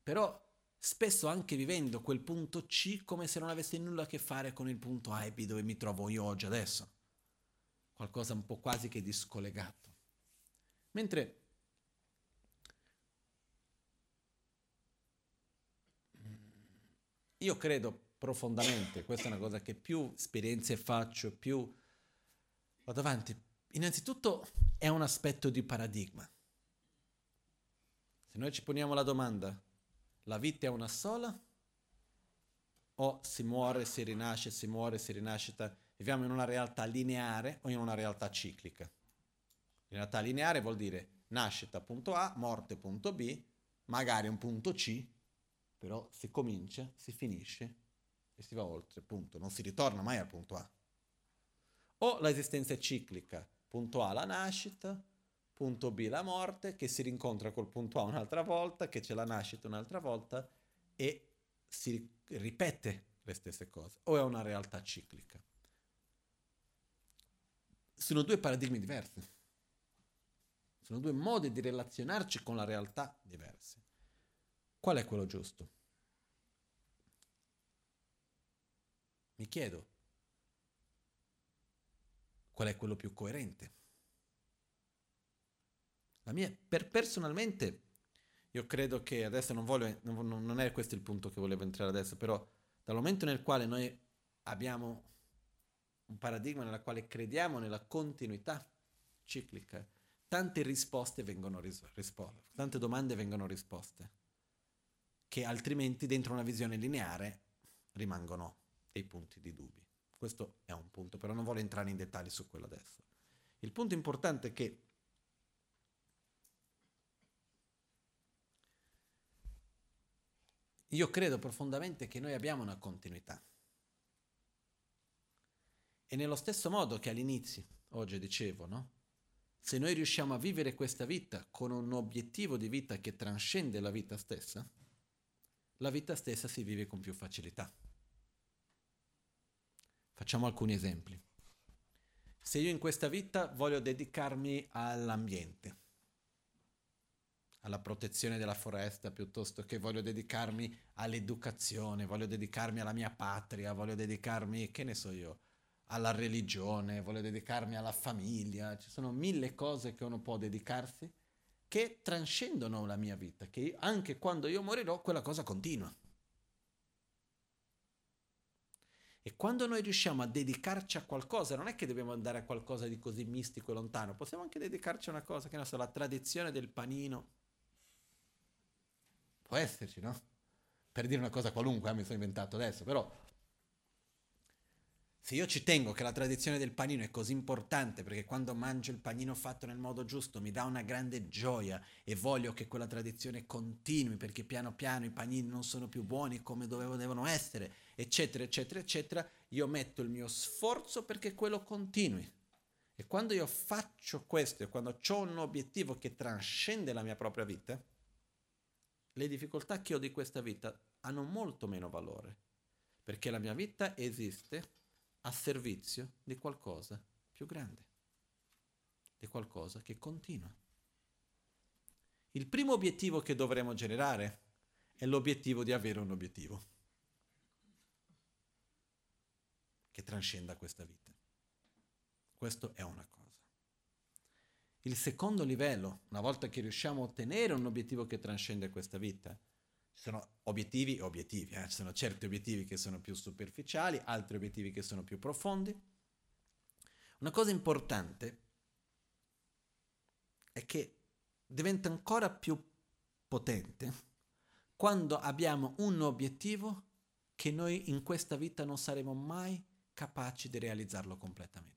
Però spesso anche vivendo quel punto C come se non avesse nulla a che fare con il punto A e B dove mi trovo io oggi adesso. Qualcosa un po' quasi che discollegato. Mentre io credo profondamente, questa è una cosa che più esperienze faccio, più vado avanti. Innanzitutto è un aspetto di paradigma. Se noi ci poniamo la domanda, la vita è una sola? O si muore, si rinasce, si muore, si rinascita? Viviamo in una realtà lineare o in una realtà ciclica? In realtà lineare vuol dire nascita punto A, morte punto B, magari un punto C, però si comincia, si finisce e si va oltre, punto. Non si ritorna mai al punto A. O l'esistenza è ciclica, punto A la nascita, punto B la morte, che si rincontra col punto A un'altra volta, che c'è la nascita un'altra volta e si ripete le stesse cose. O è una realtà ciclica. Sono due paradigmi diversi. Sono due modi di relazionarci con la realtà diversi. Qual è quello giusto? Mi chiedo, qual è quello più coerente? Mia, per personalmente, io credo che adesso non voglio, non, non è questo il punto che volevo entrare adesso, però dal momento nel quale noi abbiamo un paradigma nel quale crediamo nella continuità ciclica, tante risposte vengono risposte, tante domande vengono risposte, che altrimenti dentro una visione lineare rimangono dei punti di dubbio. Questo è un punto, però non voglio entrare in dettagli su quello adesso. Il punto importante è che io credo profondamente che noi abbiamo una continuità. E nello stesso modo che all'inizio, oggi dicevo, no? Se noi riusciamo a vivere questa vita con un obiettivo di vita che trascende la vita stessa, la vita stessa si vive con più facilità. Facciamo alcuni esempi. Se io in questa vita voglio dedicarmi all'ambiente, alla protezione della foresta, piuttosto che voglio dedicarmi all'educazione, voglio dedicarmi alla mia patria, voglio dedicarmi, che ne so io, alla religione, voglio dedicarmi alla famiglia, ci sono mille cose che uno può dedicarsi che trascendono la mia vita, che anche quando io morirò quella cosa continua. E quando noi riusciamo a dedicarci a qualcosa, non è che dobbiamo andare a qualcosa di così mistico e lontano, possiamo anche dedicarci a una cosa che non so, la tradizione del panino. Può esserci, no? Per dire una cosa qualunque, eh, mi sono inventato adesso, però Se io ci tengo che la tradizione del panino è così importante perché quando mangio il panino fatto nel modo giusto mi dà una grande gioia e voglio che quella tradizione continui perché piano piano i panini non sono più buoni come dovevano essere, eccetera, eccetera, eccetera, io metto il mio sforzo perché quello continui. E quando io faccio questo e quando ho un obiettivo che trascende la mia propria vita, le difficoltà che ho di questa vita hanno molto meno valore, perché la mia vita esiste a servizio di qualcosa più grande, di qualcosa che continua. Il primo obiettivo che dovremo generare è l'obiettivo di avere un obiettivo che trascenda questa vita. Questo è una cosa. Il secondo livello, una volta che riusciamo a ottenere un obiettivo che trascende questa vita, ci sono obiettivi e obiettivi, eh? ci sono certi obiettivi che sono più superficiali, altri obiettivi che sono più profondi. Una cosa importante è che diventa ancora più potente quando abbiamo un obiettivo che noi in questa vita non saremo mai capaci di realizzarlo completamente.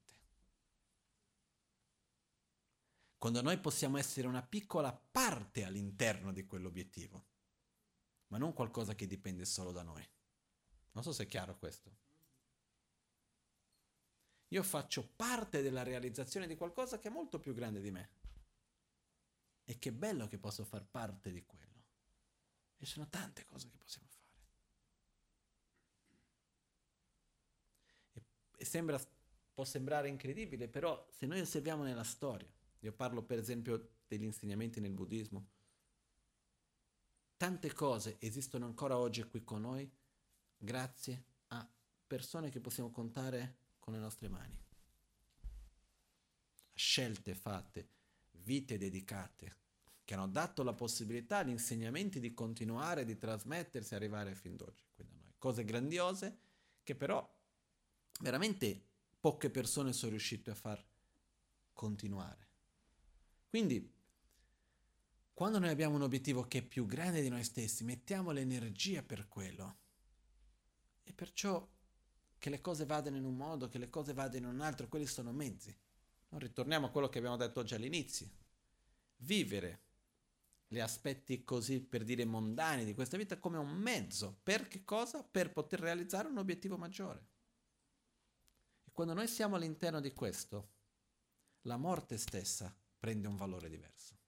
Quando noi possiamo essere una piccola parte all'interno di quell'obiettivo ma non qualcosa che dipende solo da noi. Non so se è chiaro questo. Io faccio parte della realizzazione di qualcosa che è molto più grande di me. E che bello che posso far parte di quello. E sono tante cose che possiamo fare. E, e sembra, può sembrare incredibile, però se noi osserviamo nella storia, io parlo per esempio degli insegnamenti nel buddismo, Tante cose esistono ancora oggi qui con noi grazie a persone che possiamo contare con le nostre mani. Scelte fatte, vite dedicate, che hanno dato la possibilità agli insegnamenti di continuare, di trasmettersi e arrivare fin d'oggi qui da noi. Cose grandiose che però veramente poche persone sono riuscite a far continuare. Quindi quando noi abbiamo un obiettivo che è più grande di noi stessi, mettiamo l'energia per quello. E perciò che le cose vadano in un modo, che le cose vadano in un altro, quelli sono mezzi. Non ritorniamo a quello che abbiamo detto oggi all'inizio. Vivere gli aspetti così, per dire, mondani di questa vita come un mezzo. Per che cosa? Per poter realizzare un obiettivo maggiore. Quando noi siamo all'interno di questo, la morte stessa prende un valore diverso.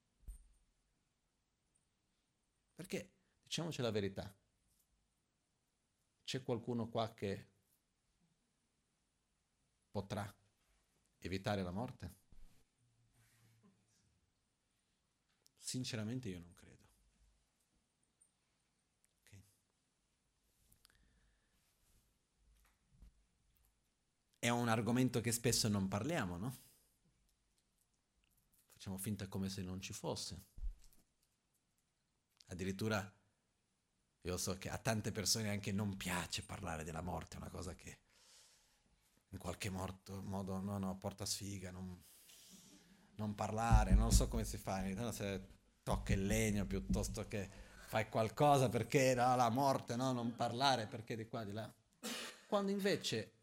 Perché, diciamoci la verità, c'è qualcuno qua che potrà evitare la morte? Sinceramente io non credo. Okay. È un argomento che spesso non parliamo, no? Facciamo finta come se non ci fosse. Addirittura io so che a tante persone anche non piace parlare della morte, è una cosa che in qualche morto, modo no, no, porta sfiga, non, non parlare, non so come si fa, se tocca il legno piuttosto che fai qualcosa perché no, la morte, no, non parlare perché di qua, di là. Quando invece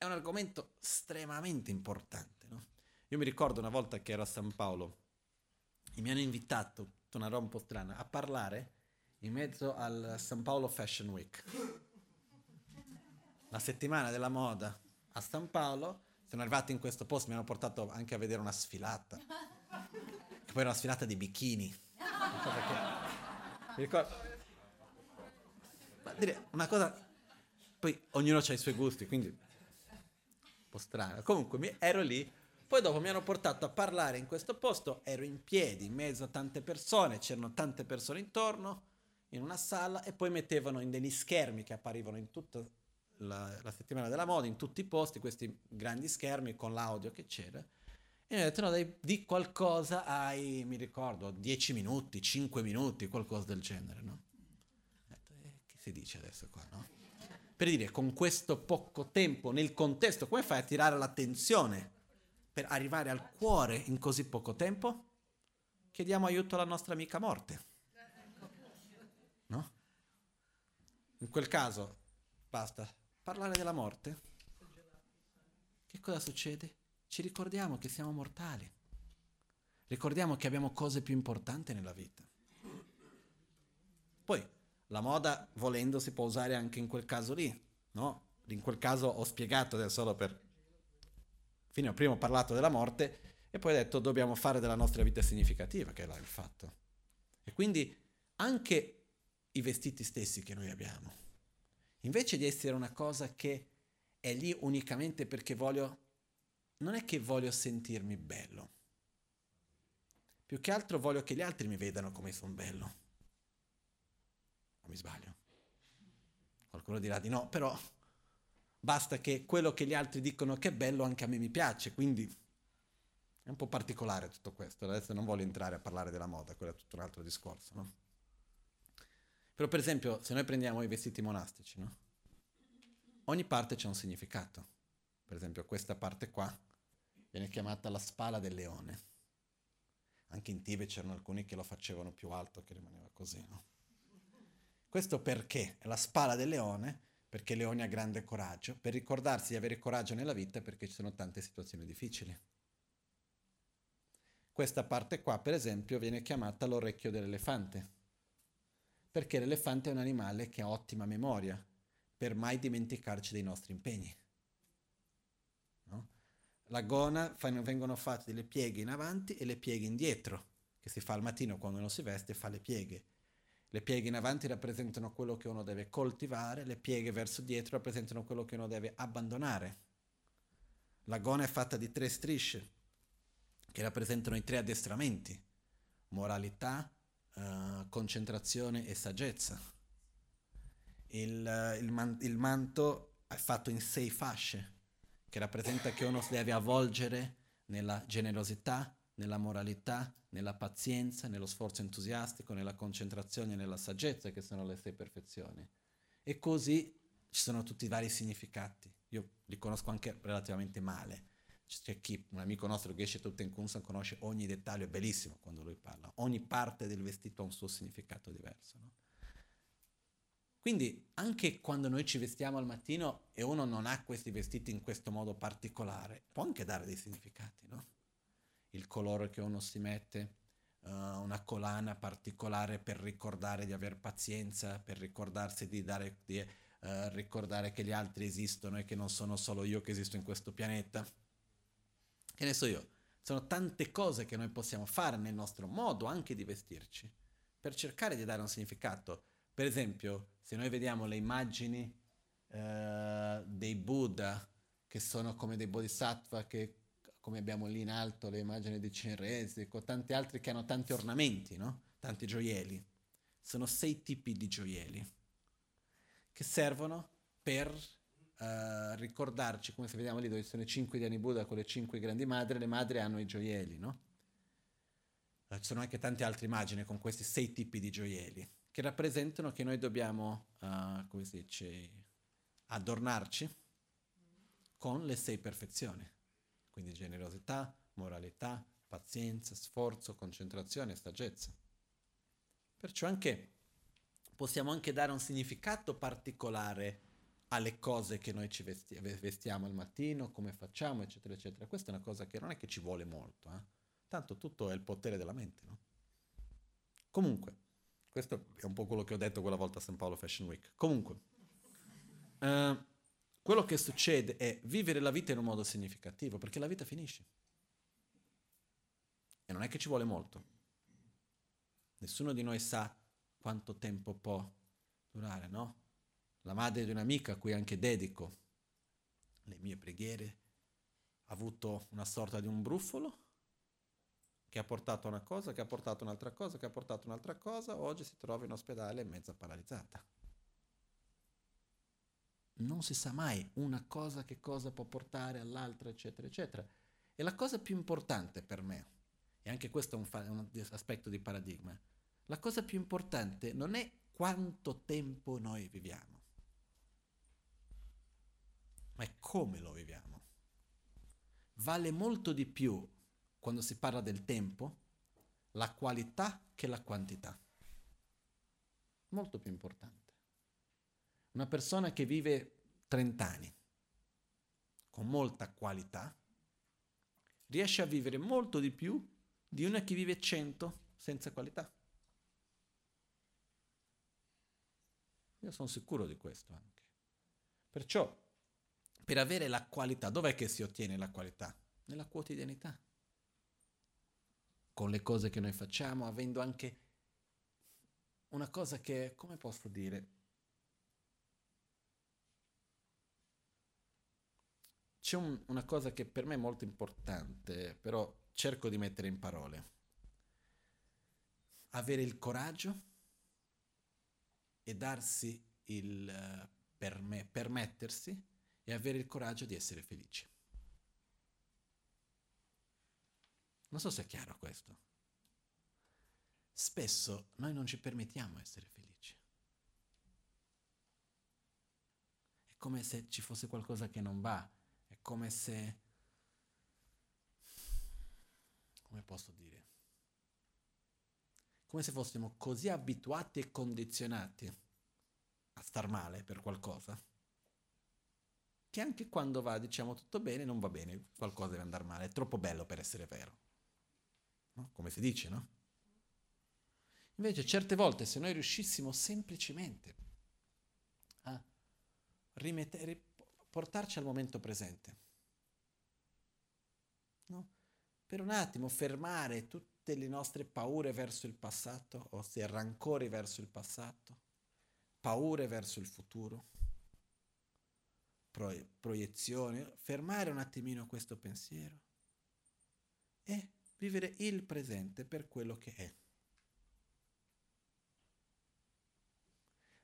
è un argomento estremamente importante. No? Io mi ricordo una volta che ero a San Paolo e mi hanno invitato una roba un po' strana, a parlare in mezzo al San Paolo Fashion Week. La settimana della moda a San Paolo, sono arrivati in questo posto, mi hanno portato anche a vedere una sfilata, che poi era una sfilata di bikini. Mi ricordo... Ma dire, una cosa... Poi ognuno ha i suoi gusti, quindi... Po' strano. Comunque ero lì poi dopo mi hanno portato a parlare in questo posto, ero in piedi in mezzo a tante persone, c'erano tante persone intorno, in una sala, e poi mettevano in degli schermi che apparivano in tutta la, la settimana della moda, in tutti i posti, questi grandi schermi con l'audio che c'era. E mi hanno detto, no, dai, di qualcosa hai, mi ricordo, 10 minuti, 5 minuti, qualcosa del genere, no? Detto, eh, che si dice adesso qua, no? Per dire, con questo poco tempo, nel contesto, come fai a tirare l'attenzione per arrivare al cuore in così poco tempo, chiediamo aiuto alla nostra amica morte. No? In quel caso basta parlare della morte. cosa succede? Ci ricordiamo che siamo mortali. Ricordiamo che abbiamo cose più importanti nella vita. Poi la moda, volendo, si può usare anche in quel caso lì, no? In quel caso ho spiegato adesso solo per... Fino a prima ho parlato della morte e poi ho detto dobbiamo fare della nostra vita significativa, che è là il fatto. E quindi anche i vestiti stessi che noi abbiamo, invece di essere una cosa che è lì unicamente perché voglio, non è che voglio sentirmi bello, più che altro voglio che gli altri mi vedano come sono bello. Mi sbaglio? Qualcuno dirà di no, però basta che quello che gli altri dicono che è bello anche a me mi piace, quindi è un po' particolare tutto questo. Adesso non voglio entrare a parlare della moda, quello è tutto un altro discorso, no? Però per esempio, se noi prendiamo i vestiti monastici, no? Ogni parte c'è un significato. Per esempio, questa parte qua viene chiamata la spalla del leone. Anche in Tibet c'erano alcuni che lo facevano più alto, che rimaneva così, no? Questo perché? È la spalla del leone, perché leone ha grande coraggio, per ricordarsi di avere coraggio nella vita perché ci sono tante situazioni difficili. Questa parte qua, per esempio, viene chiamata l'orecchio dell'elefante, perché l'elefante è un animale che ha ottima memoria, per mai dimenticarci dei nostri impegni. No? La gona vengono fatte le pieghe in avanti e le pieghe indietro, che si fa al mattino quando uno si veste, fa le pieghe. Le pieghe in avanti rappresentano quello che uno deve coltivare, le pieghe verso dietro rappresentano quello che uno deve abbandonare. La gona è fatta di tre strisce, che rappresentano i tre addestramenti, moralità, uh, concentrazione e saggezza. Il, il, man- il, manto è fatto in sei fasce, che rappresenta che uno si deve avvolgere nella generosità, nella moralità, nella pazienza, nello sforzo entusiastico, nella concentrazione e nella saggezza, che sono le sei perfezioni. E così ci sono tutti i vari significati. Io li conosco anche relativamente male c'è chi, un amico nostro, Geshe Tutten Kunsan, conosce ogni dettaglio, è bellissimo quando lui parla, ogni parte del vestito ha un suo significato diverso. No? Quindi anche quando noi ci vestiamo al mattino e uno non ha questi vestiti in questo modo particolare, può anche dare dei significati, no? Il colore che uno si mette, uh, una collana particolare per ricordare di avere pazienza, per ricordarsi di, dare, di uh, ricordare che gli altri esistono e che non sono solo io che esisto in questo pianeta che ne so io, sono tante cose che noi possiamo fare nel nostro modo anche di vestirci per cercare di dare un significato. Per esempio, se noi vediamo le immagini eh, dei Buddha, che sono come dei bodhisattva, che come abbiamo lì in alto le immagini di Chenrezig, o tanti altri che hanno tanti ornamenti, no? tanti gioielli. Sono sei tipi di gioielli che servono per uh, ricordarci, come se vediamo lì dove sono i cinque Dhyani Buddha con le cinque grandi madri, le madri hanno i gioielli, no? Uh, ci sono anche tante altre immagini con questi sei tipi di gioielli che rappresentano che noi dobbiamo, uh, come si dice, adornarci con le sei perfezioni, quindi generosità, moralità, pazienza, sforzo, concentrazione e saggezza. Perciò anche possiamo anche dare un significato particolare alle cose che noi ci vesti- vestiamo al mattino, come facciamo, eccetera, eccetera. Questa è una cosa che non è che ci vuole molto, eh? tanto tutto è il potere della mente, no? Comunque, questo è un po' quello che ho detto quella volta a St. Paolo Fashion Week. Comunque, eh, quello che succede è vivere la vita in un modo significativo, perché la vita finisce. E non è che ci vuole molto. Nessuno di noi sa quanto tempo può durare, no? la madre di un'amica a cui anche dedico le mie preghiere, ha avuto una sorta di un brufolo che ha portato una cosa, che ha portato un'altra cosa, che ha portato un'altra cosa, oggi si trova in ospedale mezza paralizzata. Non si sa mai una cosa che cosa può portare all'altra, eccetera, eccetera. E la cosa più importante per me, e anche questo è un, fa- un aspetto di paradigma, la cosa più importante non è quanto tempo noi viviamo ma è come lo viviamo. Vale molto di più quando si parla del tempo la qualità che la quantità. Molto più importante. Una persona che vive 30 anni, con molta qualità, riesce a vivere molto di più di una che vive 100 senza qualità. Io sono sicuro di questo anche. Perciò, per avere la qualità, dov'è che si ottiene la qualità? Nella quotidianità. Con le cose che noi facciamo, avendo anche una cosa che, come posso dire, c'è un, una cosa che per me è molto importante, però cerco di mettere in parole. Avere il coraggio e darsi il per me, permettersi e avere il coraggio di essere felici. Non so se è chiaro questo. Spesso noi non ci permettiamo di essere felici. È come se ci fosse qualcosa che non va, come se... come posso dire? Come se fossimo così abituati e condizionati a star male per qualcosa, che anche quando va, diciamo, tutto bene, non va bene, qualcosa deve andare male, è troppo bello per essere vero. No? Come si dice, no? Invece certe volte se noi riuscissimo semplicemente a rimettere, portarci al momento presente. No? Per un attimo fermare tutte le nostre paure verso il passato, ossia rancori verso il passato, paure verso il futuro, pro- proiezioni, fermare un attimino questo pensiero e vivere il presente per quello che è.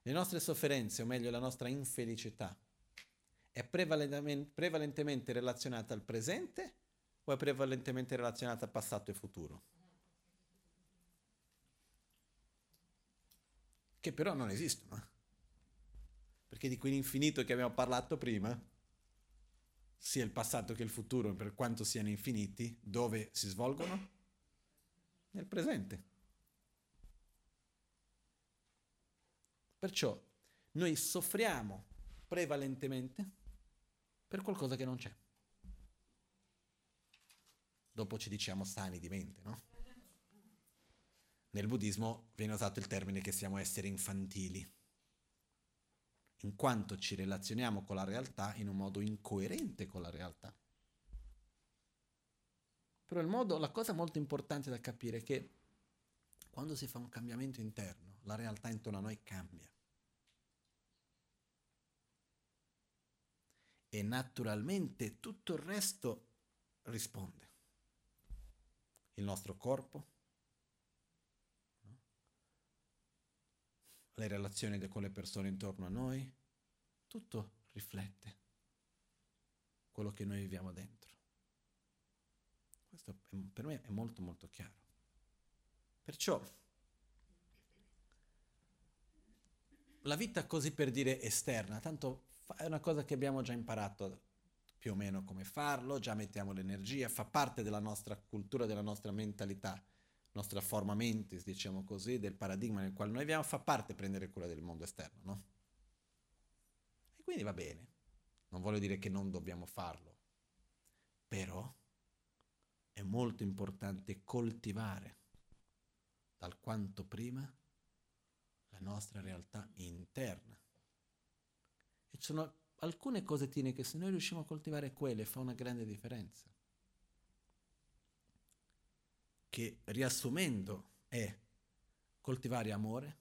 Le nostre sofferenze, o meglio la nostra infelicità, è prevalentemente relazionata al presente o è prevalentemente relazionata a passato e futuro? Che però non esistono. Perché di quell'infinito che abbiamo parlato prima, sia il passato che il futuro, per quanto siano infiniti, dove si svolgono? Nel presente. Perciò noi soffriamo prevalentemente per qualcosa che non c'è. Dopo ci diciamo sani di mente, no? Nel buddismo viene usato il termine che siamo esseri infantili, in quanto ci relazioniamo con la realtà in un modo incoerente con la realtà. Però il modo, la cosa molto importante da capire è che quando si fa un cambiamento interno, la realtà intorno a noi cambia. E naturalmente tutto il resto risponde. Il nostro corpo, no? le relazioni con le persone intorno a noi, tutto riflette quello che noi viviamo dentro. Questo per me è molto molto chiaro. Perciò la vita così per dire esterna, tanto è una cosa che abbiamo già imparato più o meno come farlo, già mettiamo l'energia, fa parte della nostra cultura, della nostra mentalità, nostra forma mentis, diciamo così, del paradigma nel quale noi viviamo, fa parte prendere cura del mondo esterno, no? E quindi va bene, non voglio dire che non dobbiamo farlo, però è molto importante coltivare dal quanto prima la nostra realtà interna e ci sono alcune cosettine che se noi riusciamo a coltivare quelle fa una grande differenza. Che riassumendo è coltivare amore,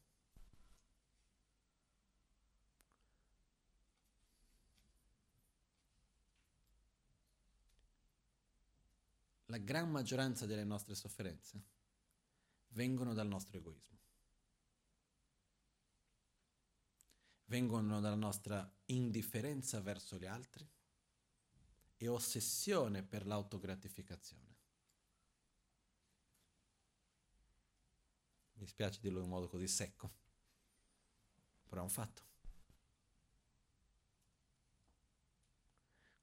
la gran maggioranza delle nostre sofferenze vengono dal nostro egoismo. Vengono dalla nostra indifferenza verso gli altri e ossessione per l'autogratificazione. Mi spiace dirlo in modo così secco, però è un fatto.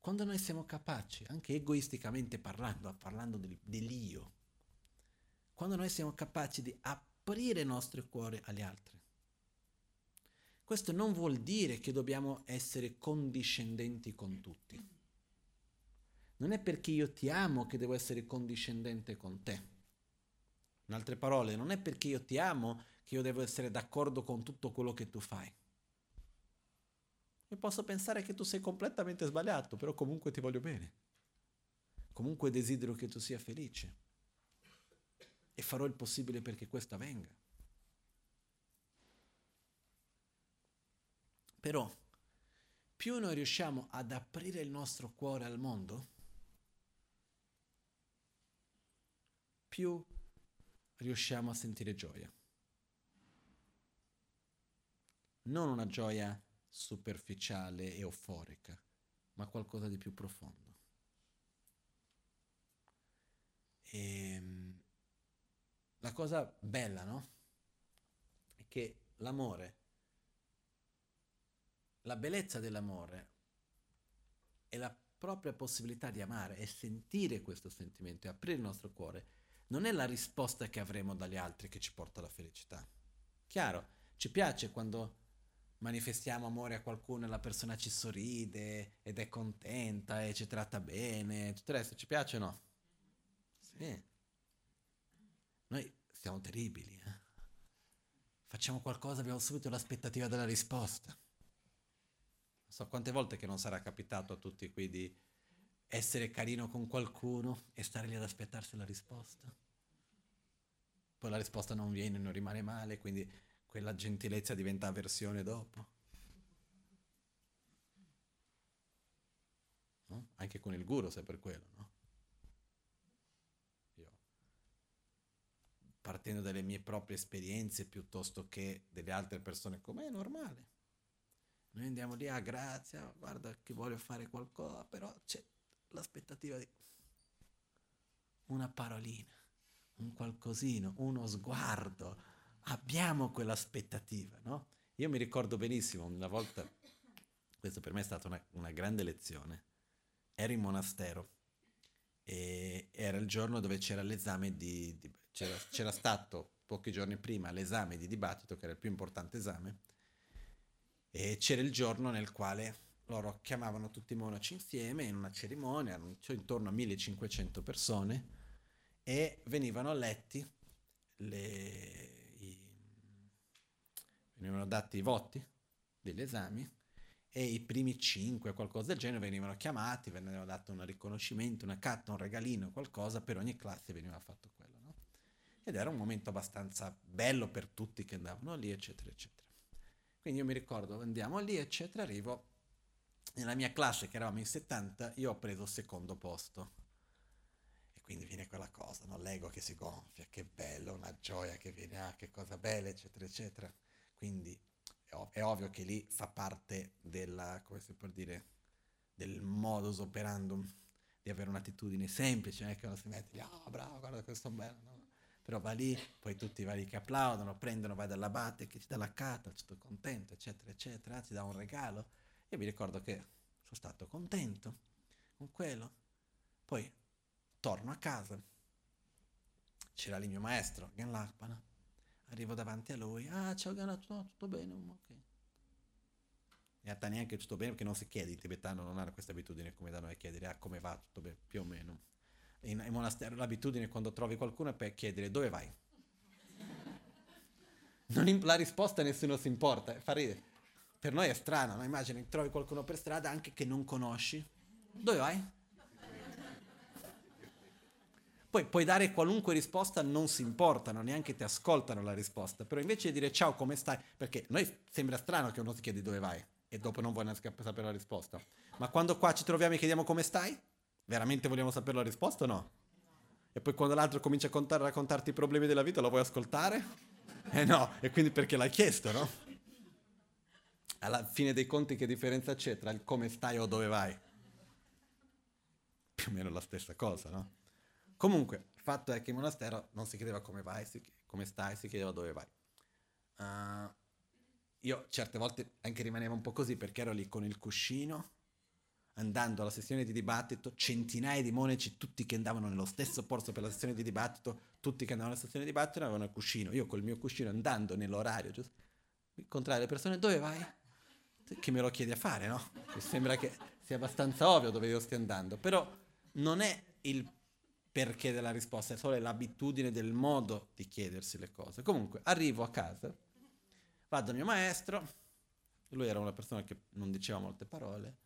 Quando noi siamo capaci, anche egoisticamente parlando, parlando dell'io, quando noi siamo capaci di aprire il nostro cuore agli altri, questo non vuol dire che dobbiamo essere condiscendenti con tutti. Non è perché io ti amo che devo essere condiscendente con te. In altre parole, non è perché io ti amo che io devo essere d'accordo con tutto quello che tu fai. Io posso pensare che tu sei completamente sbagliato, però comunque ti voglio bene. Comunque desidero che tu sia felice. E farò il possibile perché questo avvenga. Però, più noi riusciamo ad aprire il nostro cuore al mondo, più riusciamo a sentire gioia. Non una gioia superficiale e euforica, ma qualcosa di più profondo. E ehm, la cosa bella, no? È che l'amore, la bellezza dell'amore è la propria possibilità di amare e sentire questo sentimento e aprire il nostro cuore non è la risposta che avremo dagli altri che ci porta alla felicità. Chiaro, ci piace quando manifestiamo amore a qualcuno e la persona ci sorride ed è contenta e ci tratta bene, tutto il resto ci piace o no? Sì. Noi siamo terribili, eh? Facciamo qualcosa, abbiamo subito l'aspettativa della risposta. So quante volte che non sarà capitato a tutti qui di essere carino con qualcuno e stare lì ad aspettarsi la risposta. Poi la risposta non viene, non rimane male, quindi quella gentilezza diventa avversione dopo. No? Anche con il guru, se per quello, no? Io, partendo dalle mie proprie esperienze piuttosto che delle altre persone, com'è normale. Noi andiamo lì, ah grazie, ah, guarda che voglio fare qualcosa, però c'è l'aspettativa di una parolina, un qualcosino, uno sguardo. Abbiamo quell'aspettativa, no? Io mi ricordo benissimo una volta, questo per me è stata una, una grande lezione, ero in monastero e era il giorno dove c'era l'esame di, di c'era, c'era stato pochi giorni prima l'esame di dibattito, che era il più importante esame, e c'era il giorno nel quale loro chiamavano tutti i monaci insieme in una cerimonia, erano intorno a 1500 persone, e venivano letti, le, i, venivano dati i voti degli esami e i primi cinque, qualcosa del genere, venivano chiamati, veniva dato un riconoscimento, una carta, un regalino, qualcosa, per ogni classe veniva fatto quello. No? Ed era un momento abbastanza bello per tutti che andavano lì, eccetera, eccetera. Quindi io mi ricordo, andiamo lì, eccetera, arrivo nella mia classe, che eravamo in 70, io ho preso il secondo posto. E quindi viene quella cosa, no? l'ego che si gonfia, che bello, una gioia che viene, ah, che cosa bella, eccetera, eccetera. Quindi è, ov- è ovvio che lì fa parte della, come si può dire, del modus operandum di avere un'attitudine semplice, non è che uno si mette lì, oh bravo, guarda questo bello, no? Però va lì, poi tutti va lì che applaudono, prendono, vai dall'abate che ti dà la carta, tutto contento, eccetera, eccetera, ti dà un regalo io mi ricordo che sono stato contento con quello. Poi torno a casa. C'era lì mio maestro, Gan Lakpana. Arrivo davanti a lui. Ah, ciao Gan, tutto, bene? Mm, ok. In realtà neanche tutto bene perché non si chiede, il tibetano non hanno questa abitudine come da noi a chiedere ah, come va, tutto bene, più o meno. In, in monastero l'abitudine quando trovi qualcuno è chiedere dove vai. Non, la risposta nessuno si importa, fa ridere per noi è strano, no? immagini, trovi qualcuno per strada anche che non conosci. Dove vai? Poi puoi dare qualunque risposta, non si importano, neanche ti ascoltano la risposta. Però invece di dire ciao, come stai? Perché noi sembra strano che uno ti chiede dove vai e dopo non vuoi sapere la risposta. Ma quando qua ci troviamo e chiediamo come stai, veramente vogliamo sapere la risposta o no? E poi quando l'altro comincia a, contare, raccontarti i problemi della vita, lo vuoi ascoltare? Eh no, e quindi perché l'hai chiesto, no? alla fine dei conti che differenza c'è tra il come stai o dove vai? Più o meno la stessa cosa, no? Comunque, il fatto è che in monastero non si chiedeva come vai, si, come stai, si chiedeva dove vai. Uh, io certe volte anche rimanevo un po' così perché ero lì con il cuscino, andando alla sessione di dibattito, centinaia di monaci, tutti che andavano nello stesso posto per la sessione di dibattito, tutti che andavano alla sessione di dibattito avevano il cuscino. Io col mio cuscino andando nell'orario, giusto? Incontrare le persone, dove vai? che me lo chiedi a fare, no? Mi sembra che sia abbastanza ovvio dove io stia andando, però non è il perché della risposta, è solo l'abitudine del modo di chiedersi le cose. Comunque, arrivo a casa, vado al mio maestro, lui era una persona che non diceva molte parole,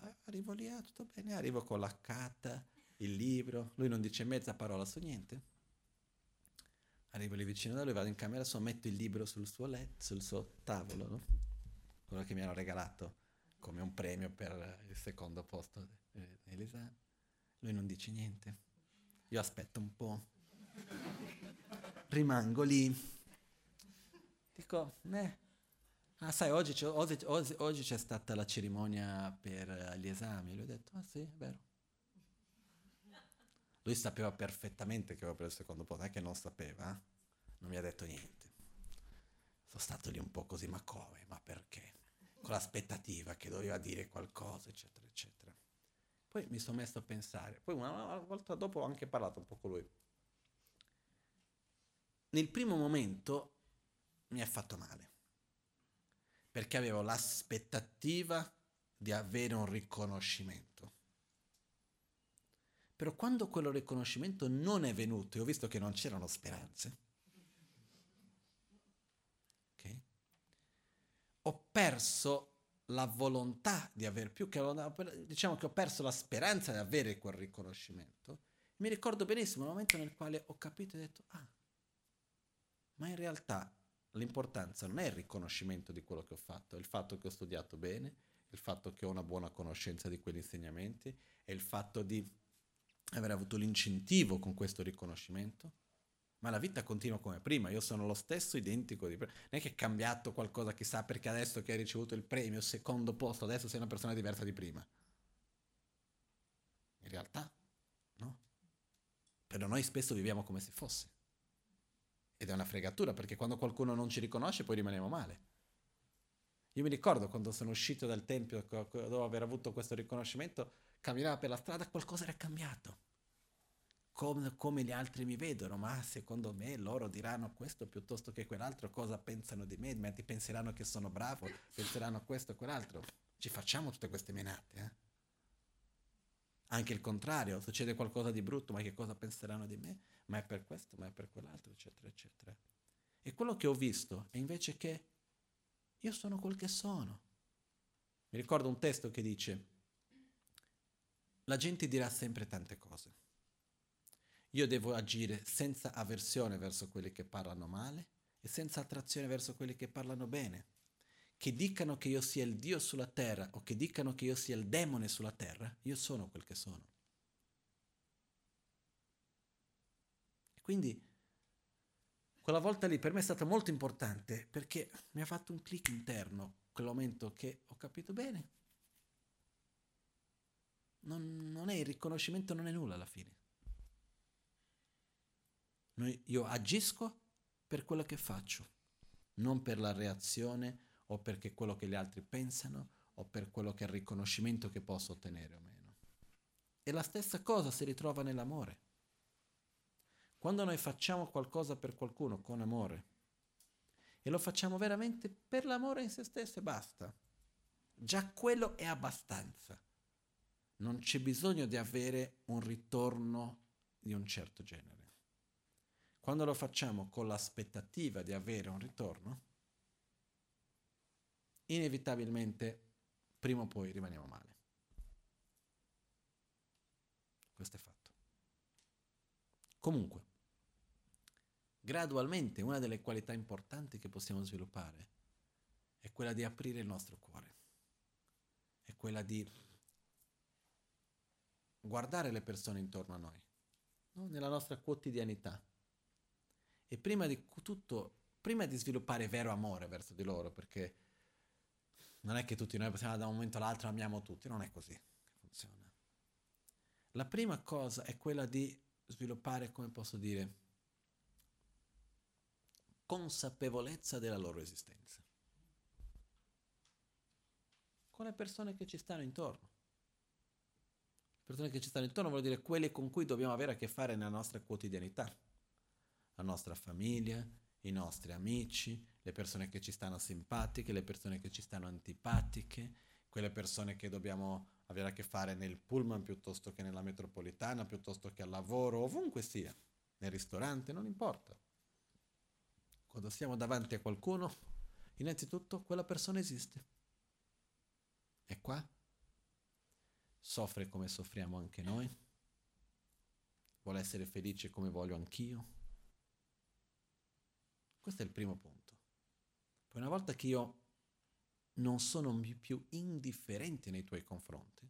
ah, arrivo lì, ah, tutto bene, arrivo con la carta, il libro, lui non dice mezza parola su niente. Arrivo lì vicino da lui, vado in camera sua, metto il libro sul suo letto, sul suo tavolo, no? quello che mi hanno regalato come un premio per il secondo posto nell'esame. Lui non dice niente. Io aspetto un po'. Rimango lì. Dico, eh. Ah, sai, oggi c'è, oggi, oggi, oggi c'è stata la cerimonia per gli esami. Lui ha detto, ah sì, è vero. Lui sapeva perfettamente che avevo preso il secondo posto, non è che non sapeva, eh? non mi ha detto niente. Sono stato lì un po' così, ma come? Ma perché? Con l'aspettativa che doveva dire qualcosa, eccetera, eccetera. Poi mi sono messo a pensare, poi una volta dopo ho anche parlato un po' con lui. Nel primo momento mi ha fatto male, perché avevo l'aspettativa di avere un riconoscimento. Però quando quello riconoscimento non è venuto e ho visto che non c'erano speranze, okay, ho perso la volontà di avere più che diciamo che ho perso la speranza di avere quel riconoscimento. Mi ricordo benissimo il momento nel quale ho capito e detto, ah, ma in realtà l'importanza non è il riconoscimento di quello che ho fatto, è il fatto che ho studiato bene, il fatto che ho una buona conoscenza di quegli insegnamenti, è il fatto di aver avuto l'incentivo con questo riconoscimento ma la vita continua come prima, io sono lo stesso identico di prima. Non è che è cambiato qualcosa chissà perché adesso che hai ricevuto il premio, secondo posto, adesso sei una persona diversa di prima. In realtà, no. Però noi spesso viviamo come se fosse. Ed è una fregatura perché quando qualcuno non ci riconosce poi rimaniamo male. Io mi ricordo quando sono uscito dal tempio dopo aver avuto questo riconoscimento, camminava per la strada, qualcosa era cambiato come, come, gli altri mi vedono, ma secondo me loro diranno questo piuttosto che quell'altro, cosa pensano di me, penseranno che sono bravo, penseranno questo e quell'altro. Ci facciamo tutte queste menate. Eh? Anche il contrario, succede qualcosa di brutto, ma che cosa penseranno di me? Ma è per questo, ma è per quell'altro, eccetera, eccetera. E quello che ho visto è invece che io sono quel che sono. Mi ricordo un testo che dice, la gente dirà sempre tante cose io devo agire senza avversione verso quelli che parlano male e senza attrazione verso quelli che parlano bene. Che dicano che io sia il Dio sulla terra o che dicano che io sia il demone sulla terra, io sono quel che sono. E quindi quella volta lì per me è stata molto importante perché mi ha fatto un clic interno, quel momento che ho capito bene. Non, non è il riconoscimento, non è nulla alla fine. Noi, io agisco per quello che faccio, non per la reazione o perché quello che gli altri pensano o per quello che è il riconoscimento che posso ottenere o meno. E la stessa cosa si ritrova nell'amore. Quando noi facciamo qualcosa per qualcuno con amore e lo facciamo veramente per l'amore in se stesso e basta, già quello è abbastanza. Non c'è bisogno di avere un ritorno di un certo genere. Quando lo facciamo con l'aspettativa di avere un ritorno, inevitabilmente prima o poi rimaniamo male. Questo è fatto. Comunque, gradualmente una delle qualità importanti che possiamo sviluppare è quella di aprire il nostro cuore, è quella di guardare le persone intorno a noi, no? nella nostra quotidianità e prima di tutto, prima di sviluppare vero amore verso di loro, perché non è che tutti noi possiamo da un momento all'altro amiamo tutti, non è così che funziona. La prima cosa è quella di sviluppare, come posso dire, consapevolezza della loro esistenza. Con le persone che ci stanno intorno. Le persone che ci stanno intorno vuol dire quelle con cui dobbiamo avere a che fare nella nostra quotidianità la nostra famiglia, i nostri amici, le persone che ci stanno simpatiche, le persone che ci stanno antipatiche, quelle persone che dobbiamo avere a che fare nel pullman piuttosto che nella metropolitana, piuttosto che al lavoro, ovunque sia, nel ristorante, non importa. Quando siamo davanti a qualcuno, innanzitutto quella persona esiste. È qua, soffre come soffriamo anche noi, vuole essere felice come voglio anch'io. Questo è il primo punto. Poi una volta che io non sono più indifferente nei tuoi confronti,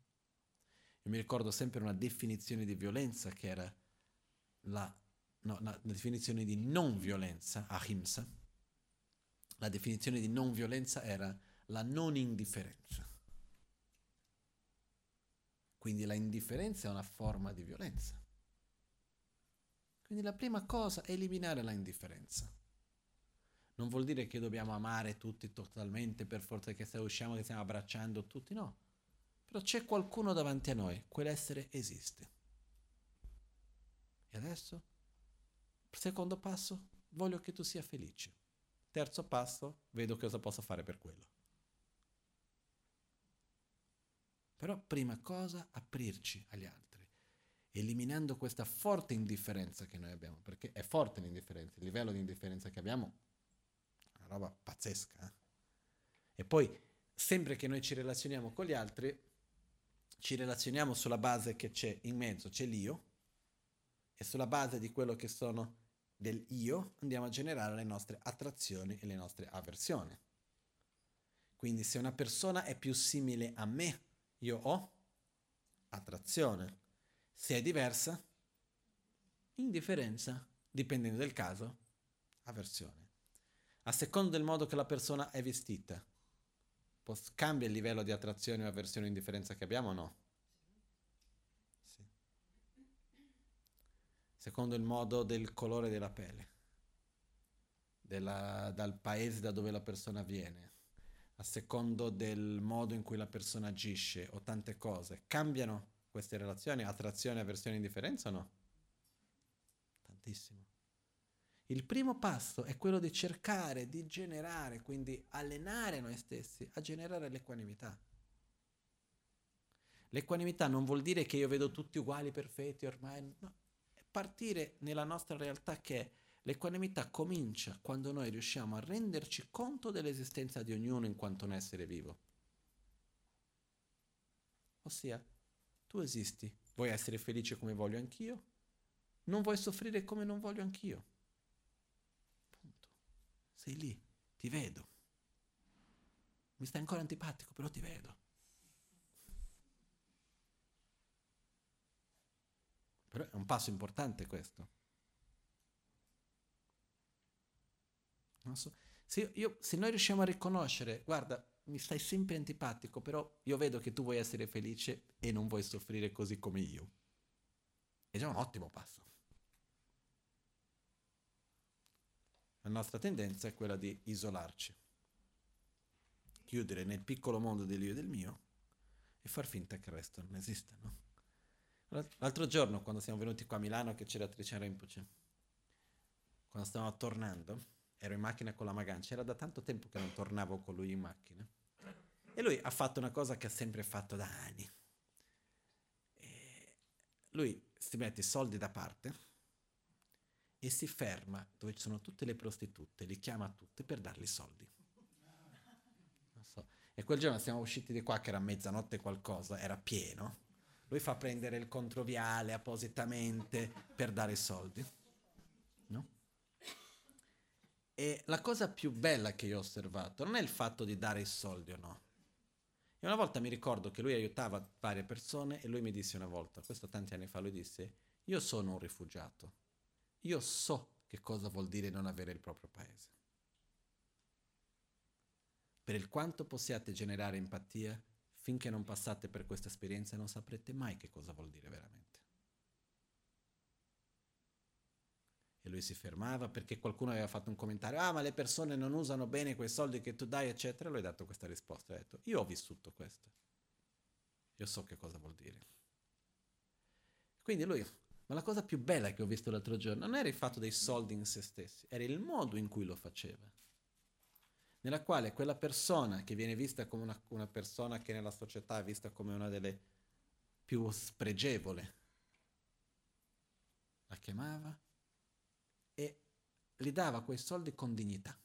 io mi ricordo sempre una definizione di violenza che era la, no, la definizione di non violenza, ahimsa. La definizione di non violenza era la non indifferenza. Quindi la indifferenza è una forma di violenza. Quindi la prima cosa è eliminare la indifferenza. Non vuol dire che dobbiamo amare tutti totalmente per forza che se usciamo che stiamo abbracciando tutti, no. Però c'è qualcuno davanti a noi, quell'essere esiste. E adesso, secondo passo, voglio che tu sia felice. Terzo passo, vedo cosa posso fare per quello. Però prima cosa, aprirci agli altri, eliminando questa forte indifferenza che noi abbiamo, perché è forte l'indifferenza, il livello di indifferenza che abbiamo una roba pazzesca. Eh? E poi, sempre che noi ci relazioniamo con gli altri, ci relazioniamo sulla base che c'è in mezzo, c'è l'io, e sulla base di quello che sono del io andiamo a generare le nostre attrazioni e le nostre avversioni. Quindi se una persona è più simile a me io ho attrazione. Se è diversa, indifferenza, dipendendo del caso, avversione. A seconda del modo che la persona è vestita, cambia il livello di attrazione o avversione o indifferenza che abbiamo o no? Sì. Secondo il modo del colore della pelle, della, dal paese da dove la persona viene, a secondo del modo in cui la persona agisce o tante cose, cambiano queste relazioni, attrazione, avversione, indifferenza o no? Tantissimo. Il primo passo è quello di cercare di generare, quindi allenare noi stessi a generare l'equanimità. L'equanimità non vuol dire che io vedo tutti uguali, perfetti, ormai, no. È partire nella nostra realtà che L'equanimità comincia quando noi riusciamo a renderci conto dell'esistenza di ognuno in quanto un essere vivo. Ossia, tu esisti, vuoi essere felice come voglio anch'io, non vuoi soffrire come non voglio anch'io. Sei lì, ti vedo. Mi stai ancora antipatico, però ti vedo. Però è un passo importante questo. So. Se, io, se noi riusciamo a riconoscere, guarda, mi stai sempre antipatico, però io vedo che tu vuoi essere felice e non vuoi soffrire così come io. È già un ottimo passo. La nostra tendenza è quella di isolarci, chiudere nel piccolo mondo dell'io e del mio e far finta che il resto non esista, no? L'altro giorno, quando siamo venuti qua a Milano, che c'era Tricia Rinpoche, quando stavamo tornando, ero in macchina con la Magancia, era da tanto tempo che non tornavo con lui in macchina. E lui ha fatto una cosa che ha sempre fatto da anni. E lui si mette i soldi da parte e si ferma dove ci sono tutte le prostitute, li chiama tutte per dargli soldi. So. E quel giorno siamo usciti di qua che era mezzanotte qualcosa, era pieno. Lui fa prendere il controviale appositamente per dare i soldi. No? E la cosa più bella che io ho osservato non è il fatto di dare i soldi o no. E una volta mi ricordo che lui aiutava varie persone e lui mi disse una volta, questo tanti anni fa, lui disse, io sono un rifugiato, io so che cosa vuol dire non avere il proprio paese. Per il quanto possiate generare empatia, finché non passate per questa esperienza non saprete mai che cosa vuol dire veramente. E lui si fermava perché qualcuno aveva fatto un commentario, ah ma le persone non usano bene quei soldi che tu dai, eccetera. Lui ha dato questa risposta, ha detto, io ho vissuto questo, io so che cosa vuol dire. Quindi lui, ma la cosa più bella che ho visto l'altro giorno non era il fatto dei soldi in se stessi, era il modo in cui lo faceva. nella quale quella persona che viene vista come una, una persona che nella società è vista come una delle più spregevole, la chiamava e gli dava quei soldi con dignità,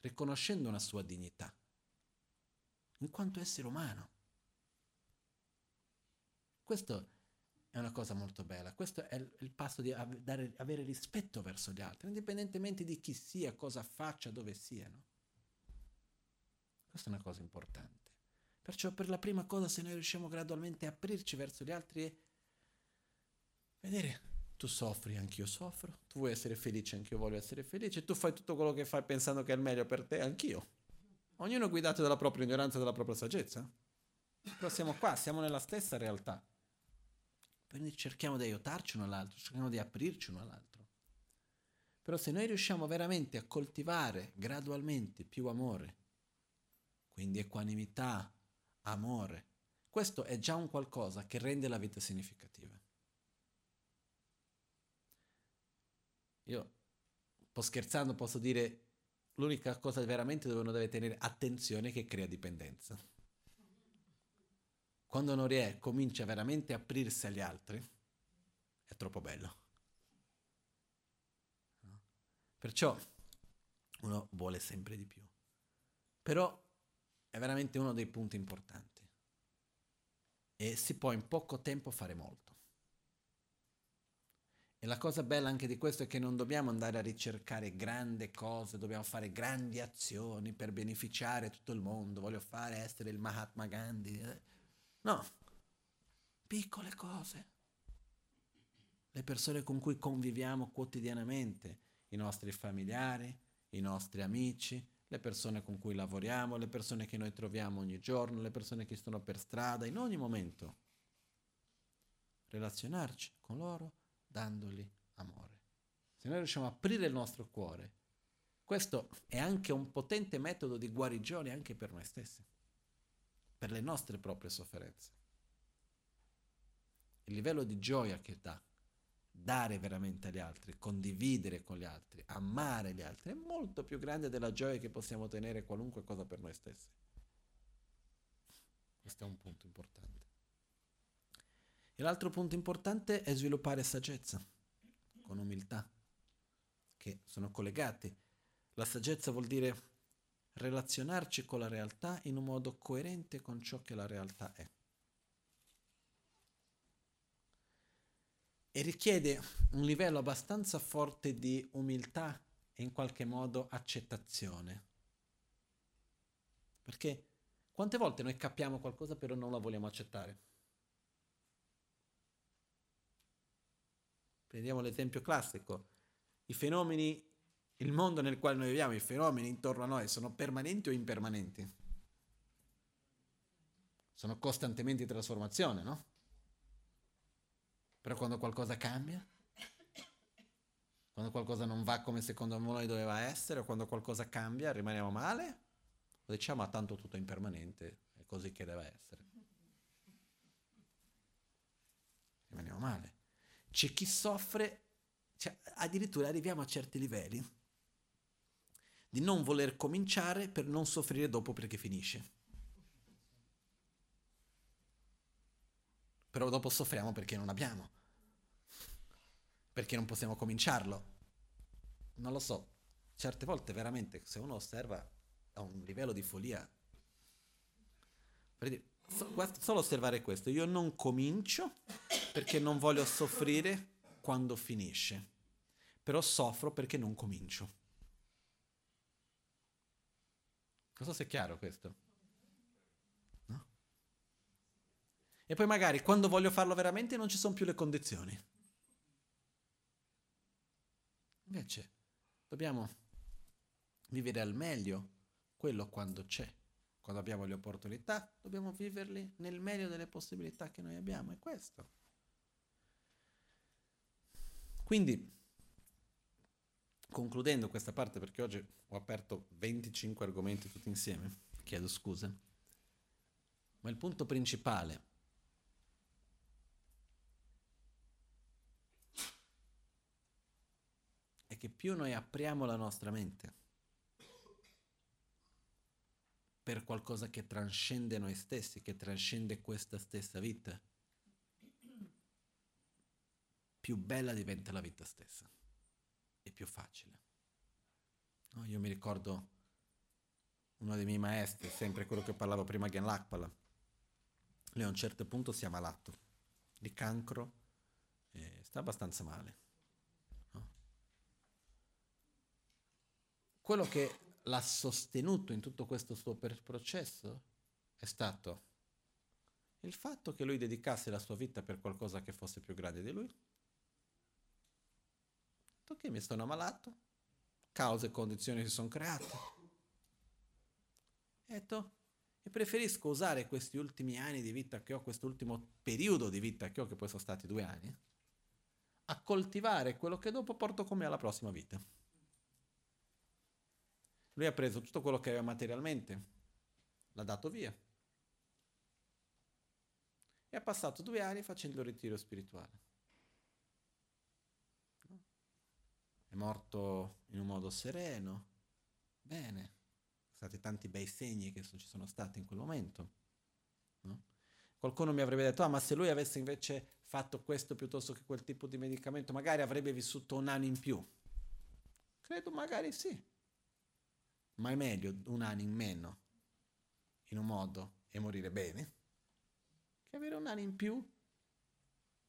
riconoscendo una sua dignità, in quanto essere umano. Questo è una cosa molto bella, questo è il passo di dare, avere rispetto verso gli altri, indipendentemente di chi sia, cosa faccia, dove siano. Questa è una cosa importante. Perciò per la prima cosa, se noi riusciamo gradualmente a aprirci verso gli altri, è vedere tu soffri, anch'io soffro, tu vuoi essere felice, anch'io voglio essere felice, tu fai tutto quello che fai pensando che è il meglio per te, anch'io. Ognuno guidato dalla propria ignoranza e dalla propria saggezza. Però siamo qua, siamo nella stessa realtà. Quindi cerchiamo di aiutarci uno all'altro, cerchiamo di aprirci uno all'altro. Però se noi riusciamo veramente a coltivare gradualmente più amore, quindi equanimità, amore, questo è già un qualcosa che rende la vita significativa. Io, un po' scherzando, posso dire l'unica cosa veramente dove uno deve tenere attenzione è che crea dipendenza. Quando uno riesce, comincia veramente a aprirsi agli altri, è troppo bello. Perciò uno vuole sempre di più. Però è veramente uno dei punti importanti. E si può in poco tempo fare molto. E la cosa bella anche di questo è che non dobbiamo andare a ricercare grandi cose, dobbiamo fare grandi azioni per beneficiare tutto il mondo, voglio fare essere il Mahatma Gandhi. No, piccole cose. Le persone con cui conviviamo quotidianamente, i nostri familiari, i nostri amici, le persone con cui lavoriamo, le persone che noi troviamo ogni giorno, le persone che sono per strada, in ogni momento. Relazionarci con loro dandogli amore. Se noi riusciamo a aprire il nostro cuore, questo è anche un potente metodo di guarigione anche per noi stessi, per le nostre proprie sofferenze. Il livello di gioia che dà, dare veramente agli altri, condividere con gli altri, amare gli altri, è molto più grande della gioia che possiamo ottenere qualunque cosa per noi stessi. Questo è un punto importante. E l'altro punto importante è sviluppare saggezza, con umiltà, che sono collegati. La saggezza vuol dire relazionarci con la realtà in un modo coerente con ciò che la realtà è. E richiede un livello abbastanza forte di umiltà e in qualche modo accettazione. Perché quante volte noi capiamo qualcosa però non la vogliamo accettare? Prendiamo l'esempio classico. I fenomeni, il mondo nel quale noi viviamo, i fenomeni intorno a noi sono permanenti o impermanenti? Sono costantemente in trasformazione, no? Però quando qualcosa cambia, quando qualcosa non va come secondo noi doveva essere, o quando qualcosa cambia, rimaniamo male, o diciamo, ah, tanto tutto è impermanente, è così che deve essere. Rimaniamo male. C'è chi soffre, cioè, addirittura arriviamo a certi livelli di non voler cominciare per non soffrire dopo perché finisce. Però dopo soffriamo perché non abbiamo, perché non possiamo cominciarlo. Non lo so, certe volte veramente se uno osserva a un livello di follia, per dire, solo osservare questo, io non comincio perché non voglio soffrire quando finisce, però soffro perché non comincio. Non so se è chiaro questo. No? E poi magari quando voglio farlo veramente non ci sono più le condizioni. Invece dobbiamo vivere al meglio quello quando c'è. Quando abbiamo le opportunità, dobbiamo viverli nel meglio delle possibilità che noi abbiamo. È questo. Quindi, concludendo questa parte, perché oggi ho aperto 25 argomenti tutti insieme, chiedo scusa, ma il punto principale è che più noi apriamo la nostra mente, per qualcosa che trascende noi stessi, che trascende questa stessa vita, più bella diventa la vita stessa e più facile. No, io mi ricordo uno dei miei maestri, sempre quello che parlavo prima, Gen Lakpala. Lui a un certo punto si è ammalato di cancro e sta abbastanza male. No? Quello che l'ha sostenuto in tutto questo suo processo è stato il fatto che lui dedicasse la sua vita per qualcosa che fosse più grande di lui. Perché mi sono ammalato, cause e condizioni si sono create. Etto, e preferisco usare questi ultimi anni di vita che ho, quest'ultimo periodo di vita che ho, che poi sono stati due anni, a coltivare quello che dopo porto con me alla prossima vita. Lui ha preso tutto quello che aveva materialmente, l'ha dato via. E ha passato due anni facendo il ritiro spirituale. È morto in un modo sereno, bene. Sono stati tanti bei segni che ci sono stati in quel momento. No? Qualcuno mi avrebbe detto, ah ma se lui avesse invece fatto questo piuttosto che quel tipo di medicamento, magari avrebbe vissuto un anno in più. Credo magari sì ma è meglio un anno in meno in un modo e morire bene che avere un anno in più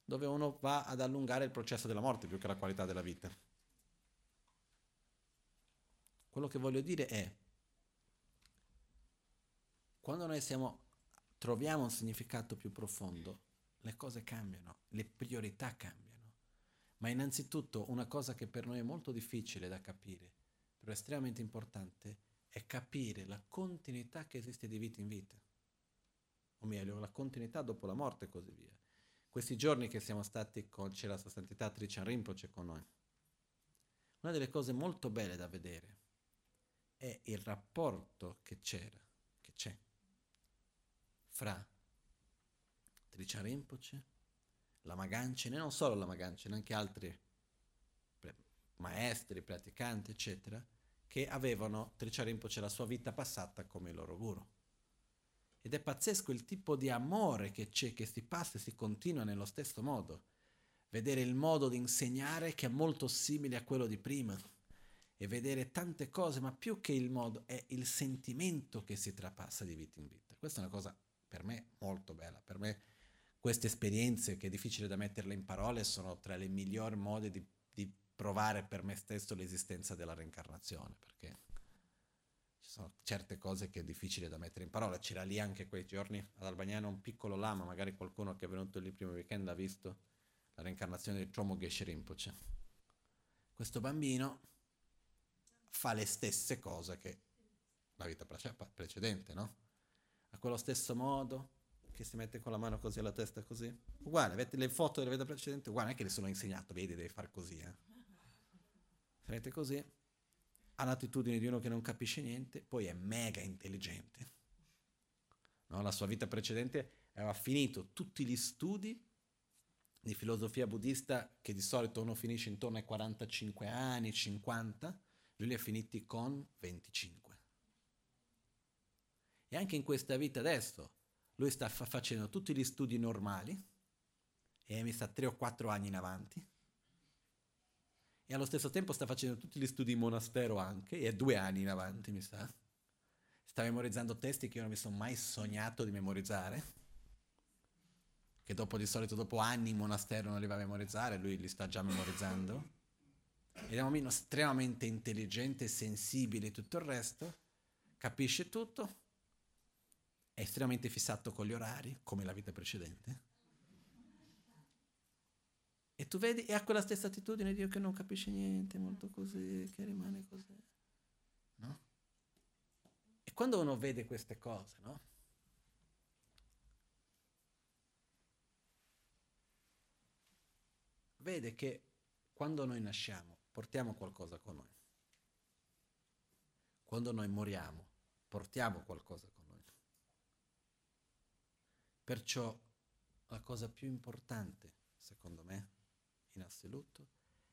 dove uno va ad allungare il processo della morte più che la qualità della vita. Quello che voglio dire è, quando noi siamo, troviamo un significato più profondo, le cose cambiano, le priorità cambiano. Ma innanzitutto una cosa che per noi è molto difficile da capire però estremamente importante, è capire la continuità che esiste di vita in vita. O meglio, la continuità dopo la morte e così via. Questi giorni che siamo stati con, c'era la sua santità Trichan Rinpoche con noi. Una delle cose molto belle da vedere è il rapporto che c'era, che c'è, fra Trichan Rinpoche, la Magancene, non solo la Magancene, anche altri maestri, praticanti, eccetera, che avevano Tricia la sua vita passata come loro guru. Ed è pazzesco il tipo di amore che c'è, che si passa e si continua nello stesso modo. Vedere il modo di insegnare che è molto simile a quello di prima e vedere tante cose, ma più che il modo è il sentimento che si trapassa di vita in vita. Questa è una cosa per me molto bella. Per me queste esperienze, che è difficile da metterle in parole, sono tra i migliori modi di provare per me stesso l'esistenza della reincarnazione, perché ci sono certe cose che è difficile da mettere in parola. C'era lì anche quei giorni ad Albagnano un piccolo lama, magari qualcuno che è venuto lì il primo weekend ha visto la reincarnazione di Chomo Geshe Rinpoche. Questo bambino fa le stesse cose che la vita precedente, no? A quello stesso modo, che si mette con la mano così alla testa così. Uguale, avete le foto della vita precedente, uguale, non è che le sono insegnato, vedi, devi fare così, eh. Vedete così? Ha l'attitudine di uno che non capisce niente, poi è mega intelligente. No, la sua vita precedente aveva finito tutti gli studi di filosofia buddista che di solito uno finisce intorno ai 45 anni, 50, lui li ha finiti con 25. E anche in questa vita adesso, lui sta fa- facendo tutti gli studi normali e mi sta 3 o 4 anni in avanti e allo stesso tempo sta facendo tutti gli studi in monastero anche, e è due anni in avanti, mi sa. Sta memorizzando testi che io non mi sono mai sognato di memorizzare, che dopo di solito dopo anni in monastero non li va a memorizzare, lui li sta già memorizzando. Ed è un bambino estremamente intelligente, sensibile e tutto il resto, capisce tutto, è estremamente fissato con gli orari, come la vita precedente e tu vedi, e ha quella stessa attitudine Dio che non capisce niente, molto così, che rimane così. No? E quando uno vede queste cose, no? Vede che quando noi nasciamo portiamo qualcosa con noi. Quando noi moriamo portiamo qualcosa con noi. Perciò la cosa più importante, secondo me, in assoluto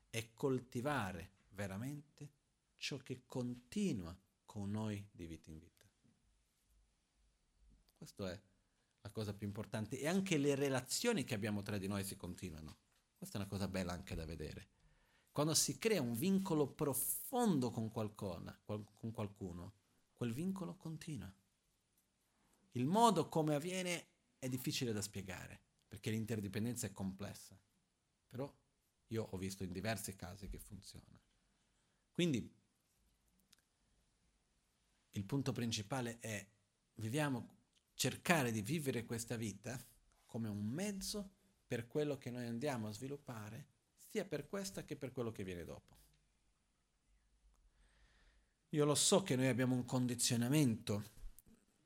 è coltivare veramente ciò che continua con noi di vita in vita. Questa è la cosa più importante. E anche le relazioni che abbiamo tra di noi si continuano. Questa è una cosa bella anche da vedere. Quando si crea un vincolo profondo con, qualcuna, con qualcuno, quel vincolo continua. Il modo come avviene è difficile da spiegare, perché l'interdipendenza è complessa. Però io ho visto in diversi casi che funziona. Quindi il punto principale è viviamo, cercare di vivere questa vita come un mezzo per quello che noi andiamo a sviluppare, sia per questa che per quello che viene dopo. Io lo so che noi abbiamo un condizionamento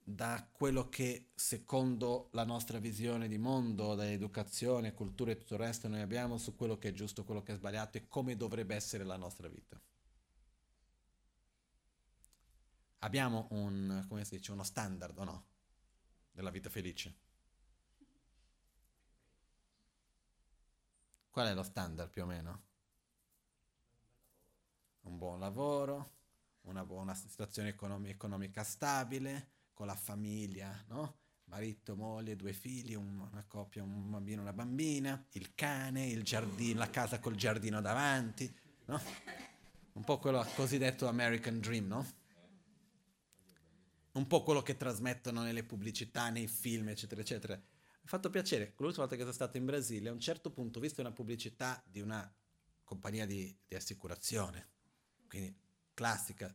da quello che secondo la nostra visione di mondo, da educazione, cultura e tutto il resto noi abbiamo su quello che è giusto, quello che è sbagliato e come dovrebbe essere la nostra vita. Abbiamo un, come si dice, uno standard o no? Della vita felice. Qual è lo standard più o meno? Un buon lavoro, una buona situazione economica, economica stabile, con la famiglia, no? Marito, moglie, due figli, una coppia, un bambino, una bambina, il cane, il giardino, la casa col giardino davanti, no? Un po' quello cosiddetto American Dream, no? Un po' quello che trasmettono nelle pubblicità, nei film, eccetera, eccetera. Fatto piacere, l'ultima volta che sono stato in Brasile, a un certo punto ho visto una pubblicità di una compagnia di, di assicurazione, quindi classica,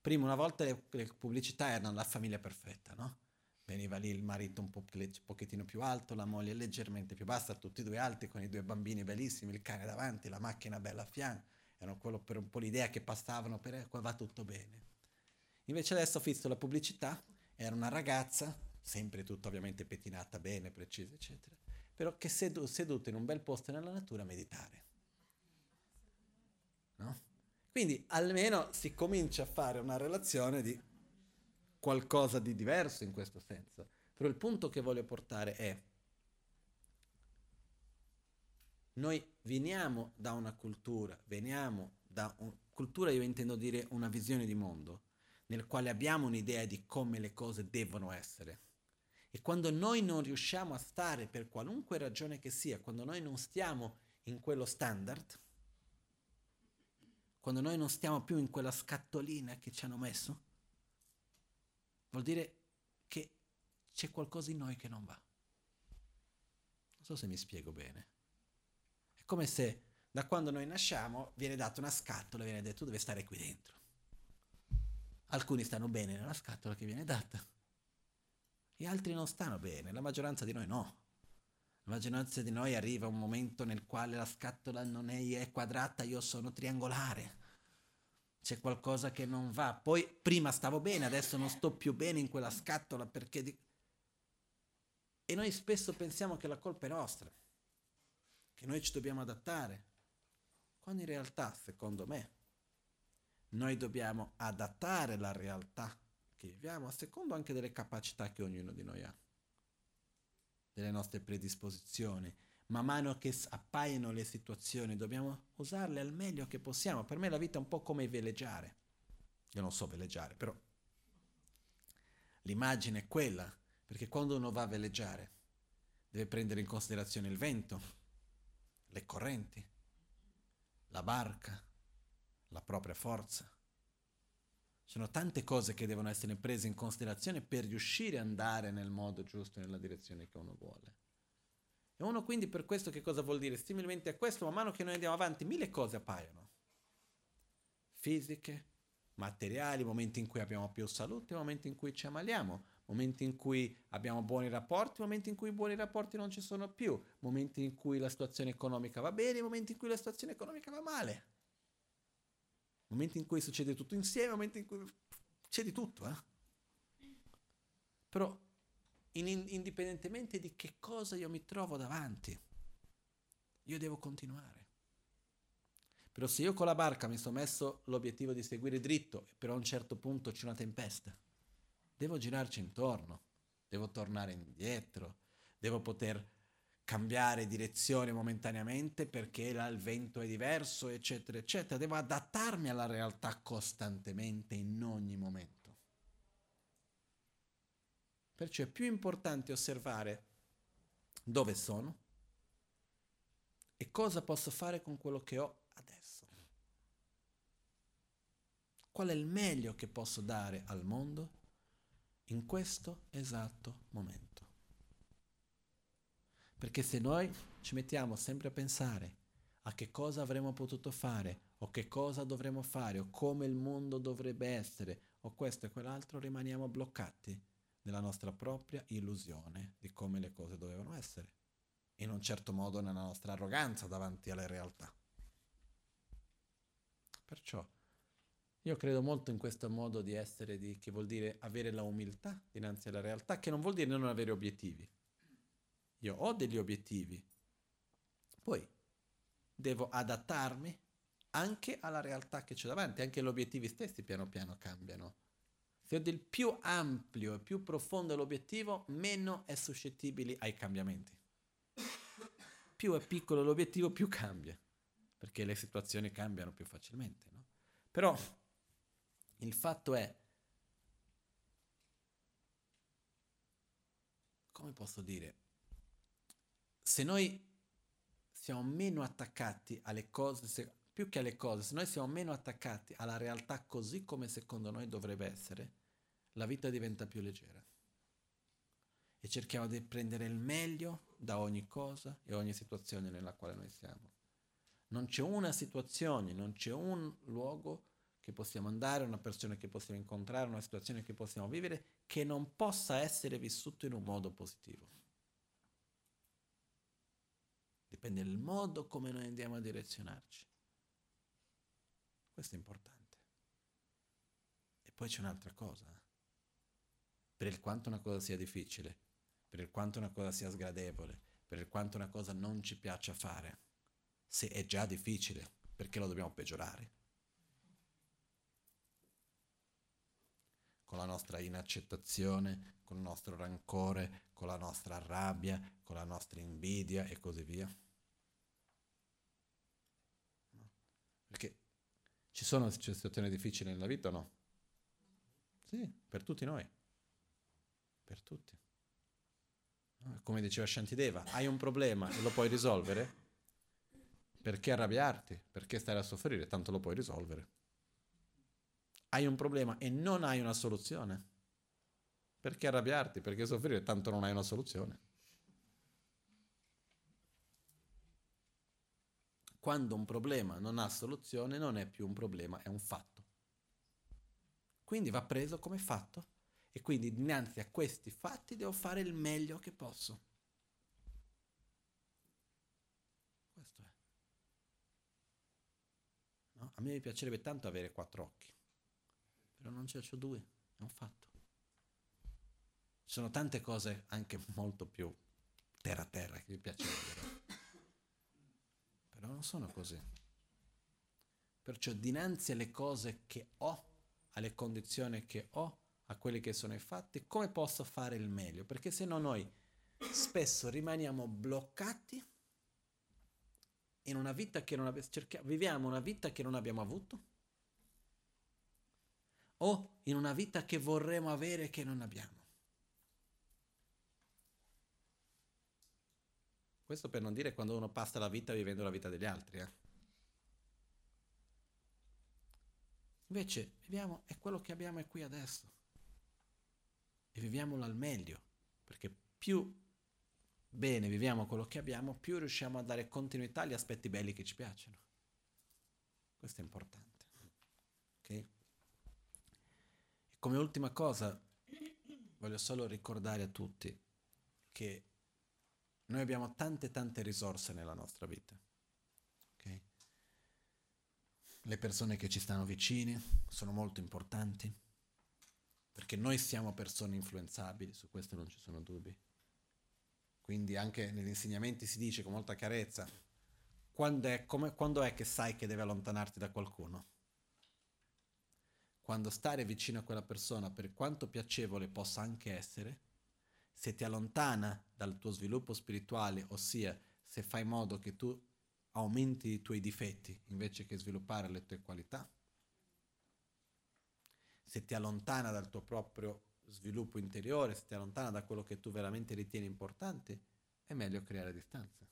Prima una volta le, le pubblicità erano la famiglia perfetta, no? Veniva lì il marito un, po', pochettino più alto, la moglie leggermente più bassa, tutti e due alti con i due bambini bellissimi, il cane davanti, la macchina bella a fianco. Era quello per un po' l'idea che passavano per qua va tutto bene. Invece adesso ho visto la pubblicità, era una ragazza, sempre tutta ovviamente pettinata bene, precisa, eccetera, però che sedu- seduta in un bel posto nella natura a meditare. No? Quindi almeno si comincia a fare una relazione di qualcosa di diverso in questo senso. Però il punto che voglio portare è, noi veniamo da una cultura, veniamo da una cultura, io intendo dire una visione di mondo, nel quale abbiamo un'idea di come le cose devono essere. E quando noi non riusciamo a stare per qualunque ragione che sia, quando noi non stiamo in quello standard, quando noi non stiamo più in quella scatolina che ci hanno messo, vuol dire che c'è qualcosa in noi che non va. Non so se mi spiego bene. È come se da quando noi nasciamo viene data una scatola e viene detto tu devi stare qui dentro. Alcuni stanno bene nella scatola che viene data, e altri non stanno bene, la maggioranza di noi no. La maggioranza di noi arriva un momento nel quale la scatola non è, quadrata, io sono triangolare. C'è qualcosa che non va. Poi prima stavo bene, adesso non sto più bene in quella scatola perché... Di... E noi spesso pensiamo che la colpa è nostra, che noi ci dobbiamo adattare, quando in realtà, secondo me, noi dobbiamo adattare la realtà viviamo a secondo anche delle capacità che ognuno di noi ha delle nostre predisposizioni. Man mano che appaiono le situazioni dobbiamo usarle al meglio che possiamo. Per me la vita è un po' come veleggiare. Io non so veleggiare, però l'immagine è quella, perché quando uno va a veleggiare deve prendere in considerazione il vento, le correnti, la barca, la propria forza sono tante cose che devono essere prese in considerazione per riuscire ad andare nel modo giusto, nella direzione che uno vuole. E uno quindi per questo che cosa vuol dire? Similmente a questo, man mano che noi andiamo avanti, mille cose appaiono. Fisiche, materiali, momenti in cui abbiamo più salute, momenti in cui ci ammaliamo, momenti in cui abbiamo buoni rapporti, momenti in cui buoni rapporti non ci sono più, momenti in cui la situazione economica va bene, momenti in cui la situazione economica va male momenti in cui succede tutto insieme, momenti in cui c'è di tutto, eh? Però in, indipendentemente di che cosa io mi trovo davanti, io devo continuare. Però se io con la barca mi sono messo l'obiettivo di seguire dritto però a un certo punto c'è una tempesta, devo girarci intorno, devo tornare indietro, devo poter cambiare direzione momentaneamente perché il vento è diverso, eccetera, eccetera. Devo adattarmi alla realtà costantemente in ogni momento. Perciò è più importante osservare dove sono e cosa posso fare con quello che ho adesso. Qual è il meglio che posso dare al mondo in questo esatto momento. Perché se noi ci mettiamo sempre a pensare a che cosa avremmo potuto fare, o che cosa dovremmo fare, o come il mondo dovrebbe essere, o questo e quell'altro, rimaniamo bloccati nella nostra propria illusione di come le cose dovevano essere, in un certo modo nella nostra arroganza davanti alle realtà. Perciò io credo molto in questo modo di essere, di, che vuol dire avere la umiltà dinanzi alla realtà, che non vuol dire non avere obiettivi. Io ho degli obiettivi, poi devo adattarmi anche alla realtà che c'è davanti, anche gli obiettivi stessi piano piano cambiano. Se ho del più ampio e più profondo l'obiettivo, meno è suscettibile ai cambiamenti. Più è piccolo l'obiettivo, più cambia, perché le situazioni cambiano più facilmente. No? Però il fatto è, come posso dire, se noi siamo meno attaccati alle cose, se, più che alle cose, se noi siamo meno attaccati alla realtà così come secondo noi dovrebbe essere, la vita diventa più leggera. E cerchiamo di prendere il meglio da ogni cosa e ogni situazione nella quale noi siamo. Non c'è una situazione, non c'è un luogo che possiamo andare, una persona che possiamo incontrare, una situazione che possiamo vivere, che non possa essere vissuto in un modo positivo. Dipende dal modo come noi andiamo a direzionarci. Questo è importante. E poi c'è un'altra cosa. Per il quanto una cosa sia difficile, per il quanto una cosa sia sgradevole, per il quanto una cosa non ci piaccia fare, se è già difficile, perché lo dobbiamo peggiorare? Con la nostra inaccettazione, con il nostro rancore, con la nostra rabbia, con la nostra invidia e così via. No? Perché ci sono situazioni difficili nella vita o no? Sì, per tutti noi. Per tutti. No? Come diceva Shantideva, hai un problema e lo puoi risolvere? Perché arrabbiarti? Perché stare a soffrire? Tanto lo puoi risolvere hai un problema e non hai una soluzione. Perché arrabbiarti? Perché soffrire? Tanto non hai una soluzione. Quando un problema non ha soluzione non è più un problema, è un fatto. Quindi va preso come fatto e quindi dinanzi a questi fatti devo fare il meglio che posso. Questo è. No? A me piacerebbe tanto avere quattro occhi però non ce ne ho due, è un fatto. Ci sono tante cose anche molto più terra terra che mi vedere, però non sono così. Perciò dinanzi alle cose che ho, alle condizioni che ho, a quelli che sono i fatti, come posso fare il meglio? Perché se no noi spesso rimaniamo bloccati in una vita che non abbiamo, viviamo una vita che non abbiamo avuto o in una vita che vorremmo avere e che non abbiamo. Questo per non dire quando uno passa la vita vivendo la vita degli altri. Eh? Invece viviamo, è quello che abbiamo qui adesso. E viviamolo al meglio, perché più bene viviamo quello che abbiamo, più riusciamo a dare continuità agli aspetti belli che ci piacciono. Questo è importante. Ok? Come ultima cosa, voglio solo ricordare a tutti che noi abbiamo tante tante risorse nella nostra vita. Okay? Le persone che ci stanno vicine sono molto importanti, perché noi siamo persone influenzabili, su questo non ci sono dubbi. Quindi anche negli insegnamenti si dice con molta chiarezza, quando è, come, quando è che sai che devi allontanarti da qualcuno? Quando stare vicino a quella persona, per quanto piacevole possa anche essere, se ti allontana dal tuo sviluppo spirituale, ossia se fai in modo che tu aumenti i tuoi difetti invece che sviluppare le tue qualità, se ti allontana dal tuo proprio sviluppo interiore, se ti allontana da quello che tu veramente ritieni importante, è meglio creare distanza.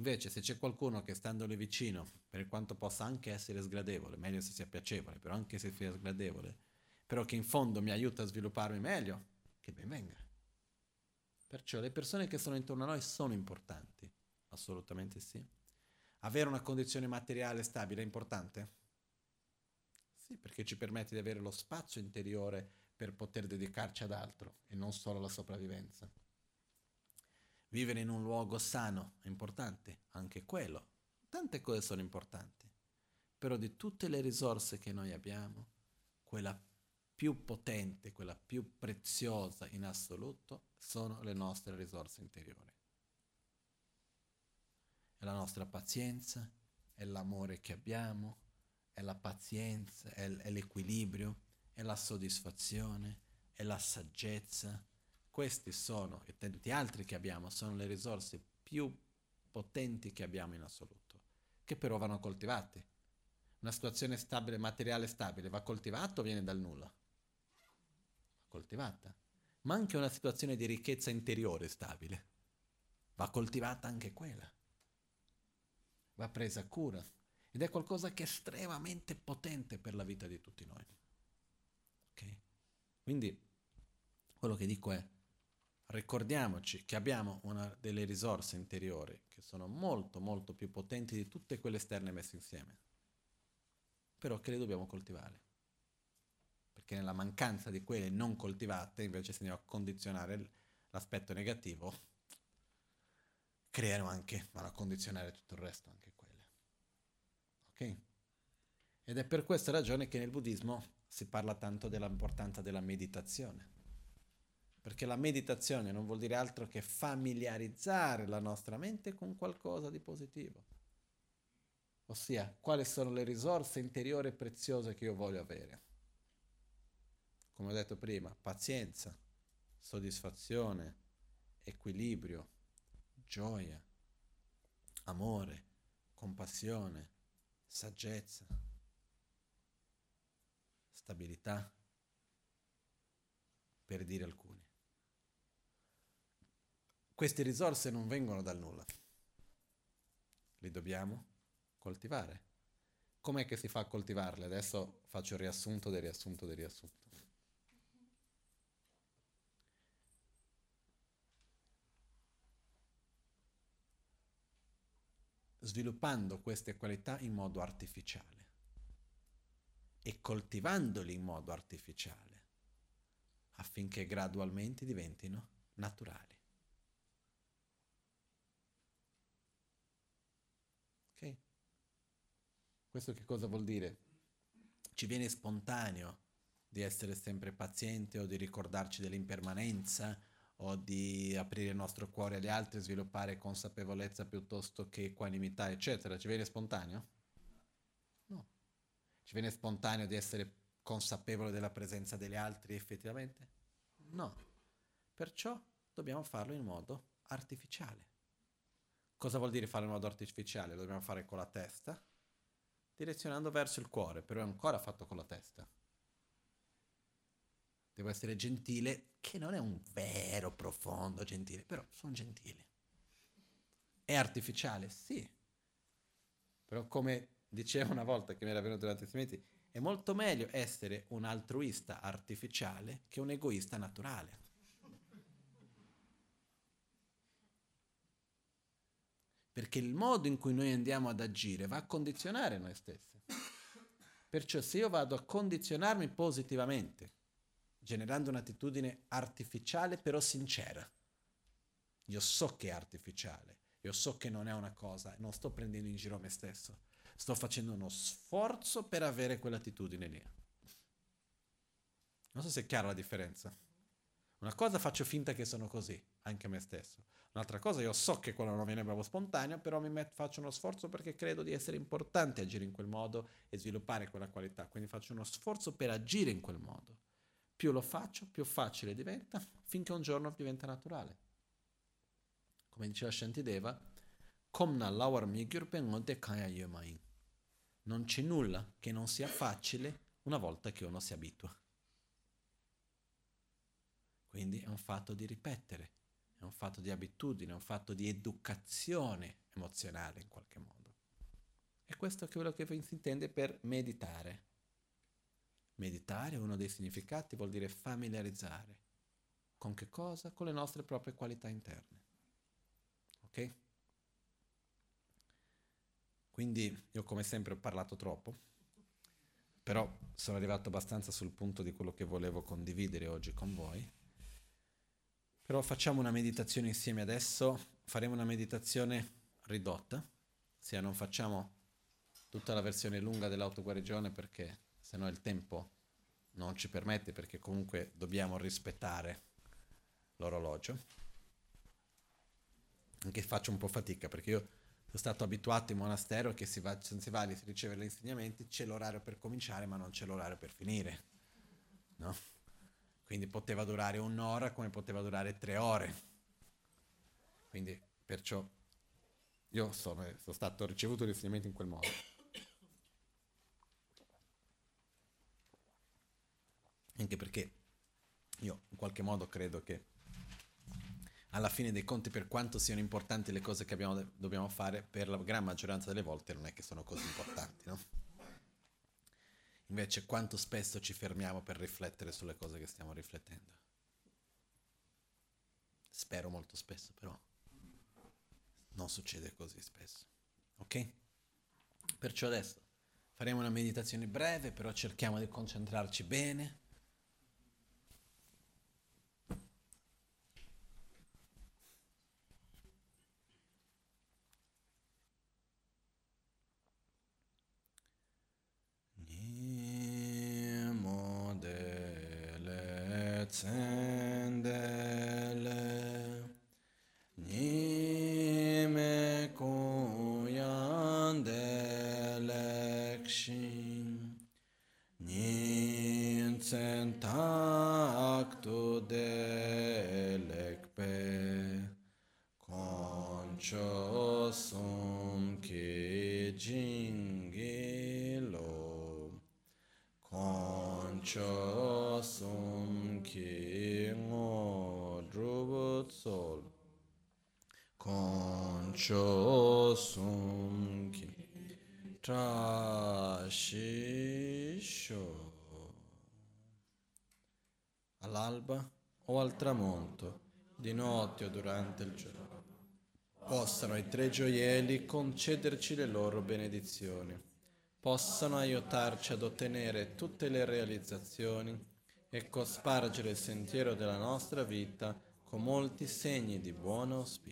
Invece se c'è qualcuno che standole vicino, per quanto possa anche essere sgradevole, meglio se sia piacevole, però anche se sia sgradevole, però che in fondo mi aiuta a svilupparmi meglio, che ben venga. Perciò le persone che sono intorno a noi sono importanti, assolutamente sì. Avere una condizione materiale stabile è importante? Sì, perché ci permette di avere lo spazio interiore per poter dedicarci ad altro e non solo alla sopravvivenza. Vivere in un luogo sano è importante, anche quello. Tante cose sono importanti. Però di tutte le risorse che noi abbiamo, quella più potente, quella più preziosa in assoluto, sono le nostre risorse interiori. È la nostra pazienza, è l'amore che abbiamo, è la pazienza, è, l'equilibrio, è la soddisfazione, è la saggezza. Questi sono, e tanti altri che abbiamo, sono le risorse più potenti che abbiamo in assoluto, che però vanno coltivate. Una situazione stabile, materiale stabile, va coltivata o viene dal nulla? Va coltivata. Ma anche una situazione di ricchezza interiore stabile, va coltivata anche quella. Va presa cura, ed è qualcosa che è estremamente potente per la vita di tutti noi. Ok? Quindi quello che dico è, ricordiamoci che abbiamo una delle risorse interiori che sono molto molto più potenti di tutte quelle esterne messe insieme, però che le dobbiamo coltivare. Perché nella mancanza di quelle non coltivate, invece se andiamo a condizionare l'aspetto negativo, creano anche, vanno a condizionare tutto il resto anche ed è per questa ragione che nel buddismo si parla tanto dell'importanza della meditazione. Perché la meditazione non vuol dire altro che familiarizzare la nostra mente con qualcosa di positivo. Ossia, quali sono le risorse interiori preziose che io voglio avere. Come ho detto prima, pazienza, soddisfazione, equilibrio, gioia, amore, compassione, saggezza, stabilità, per dire alcuni. Queste risorse non vengono dal nulla, le dobbiamo coltivare. Com'è che si fa a coltivarle? Adesso faccio il riassunto del riassunto del riassunto. sviluppando queste qualità in modo artificiale e coltivandoli in modo artificiale affinché gradualmente diventino naturali. Ok? Questo che cosa vuol dire? Ci viene spontaneo di essere sempre paziente o di ricordarci dell'impermanenza o di aprire il nostro cuore agli altri, sviluppare consapevolezza piuttosto che equanimità, eccetera. Ci viene spontaneo? No. Ci viene spontaneo di essere consapevole della presenza degli altri effettivamente? No. Perciò dobbiamo farlo in modo artificiale. Cosa vuol dire farlo in modo artificiale? Lo dobbiamo fare con la testa, direzionando verso il cuore, però è ancora fatto con la testa devo essere gentile, che non è un vero profondo gentile, però sono gentile. È artificiale? Sì. Però come dicevo una volta che mi era venuto durante i è molto meglio essere un altruista artificiale che un egoista naturale. Perché il modo in cui noi andiamo ad agire va a condizionare noi stessi. Perciò se io vado a condizionarmi positivamente, generando un'attitudine artificiale però sincera. Io so che è artificiale, io so che non è una cosa, non sto prendendo in giro me stesso, sto facendo uno sforzo per avere quell'attitudine lì. Non so se è chiara la differenza. Una cosa faccio finta che sono così, anche me stesso. Un'altra cosa, io so che quello non viene proprio spontaneo, però met- faccio uno sforzo perché credo di essere importante agire in quel modo e sviluppare quella qualità. Quindi faccio uno sforzo per agire in quel modo. Più lo faccio, più facile diventa, finché un giorno diventa naturale. Come diceva Shantideva. Non c'è nulla che non sia facile una volta che uno si abitua. Quindi è un fatto di ripetere, è un fatto di abitudine, è un fatto di educazione emozionale in qualche modo. E questo è quello che si intende per meditare. Meditare, uno dei significati, vuol dire familiarizzare. Con che cosa? Con le nostre proprie qualità interne. Ok? Quindi io come sempre ho parlato troppo, però sono arrivato abbastanza sul punto di quello che volevo condividere oggi con voi. Però facciamo una meditazione insieme adesso, faremo una meditazione ridotta, ossia non facciamo tutta la versione lunga dell'autoguarigione perché se no il tempo non ci permette perché comunque dobbiamo rispettare l'orologio. Anche faccio un po' fatica perché io sono stato abituato in monastero che si va, non si va a ricevere gli insegnamenti, c'è l'orario per cominciare ma non c'è l'orario per finire. No? Quindi poteva durare un'ora come poteva durare tre ore. Quindi perciò io sono, sono stato ricevuto l'insegnamento in quel modo. Anche perché io in qualche modo credo che alla fine dei conti, per quanto siano importanti le cose che abbiamo, dobbiamo fare, per la gran maggioranza delle volte non è che sono così importanti, no? Invece quanto spesso ci fermiamo per riflettere sulle cose che stiamo riflettendo? Spero molto spesso, però non succede così spesso. Ok? Perciò adesso faremo una meditazione breve, però cerchiamo di concentrarci bene di notte o durante il giorno. Possano i tre gioielli concederci le loro benedizioni, possano aiutarci ad ottenere tutte le realizzazioni e cospargere il sentiero della nostra vita con molti segni di buon auspicio.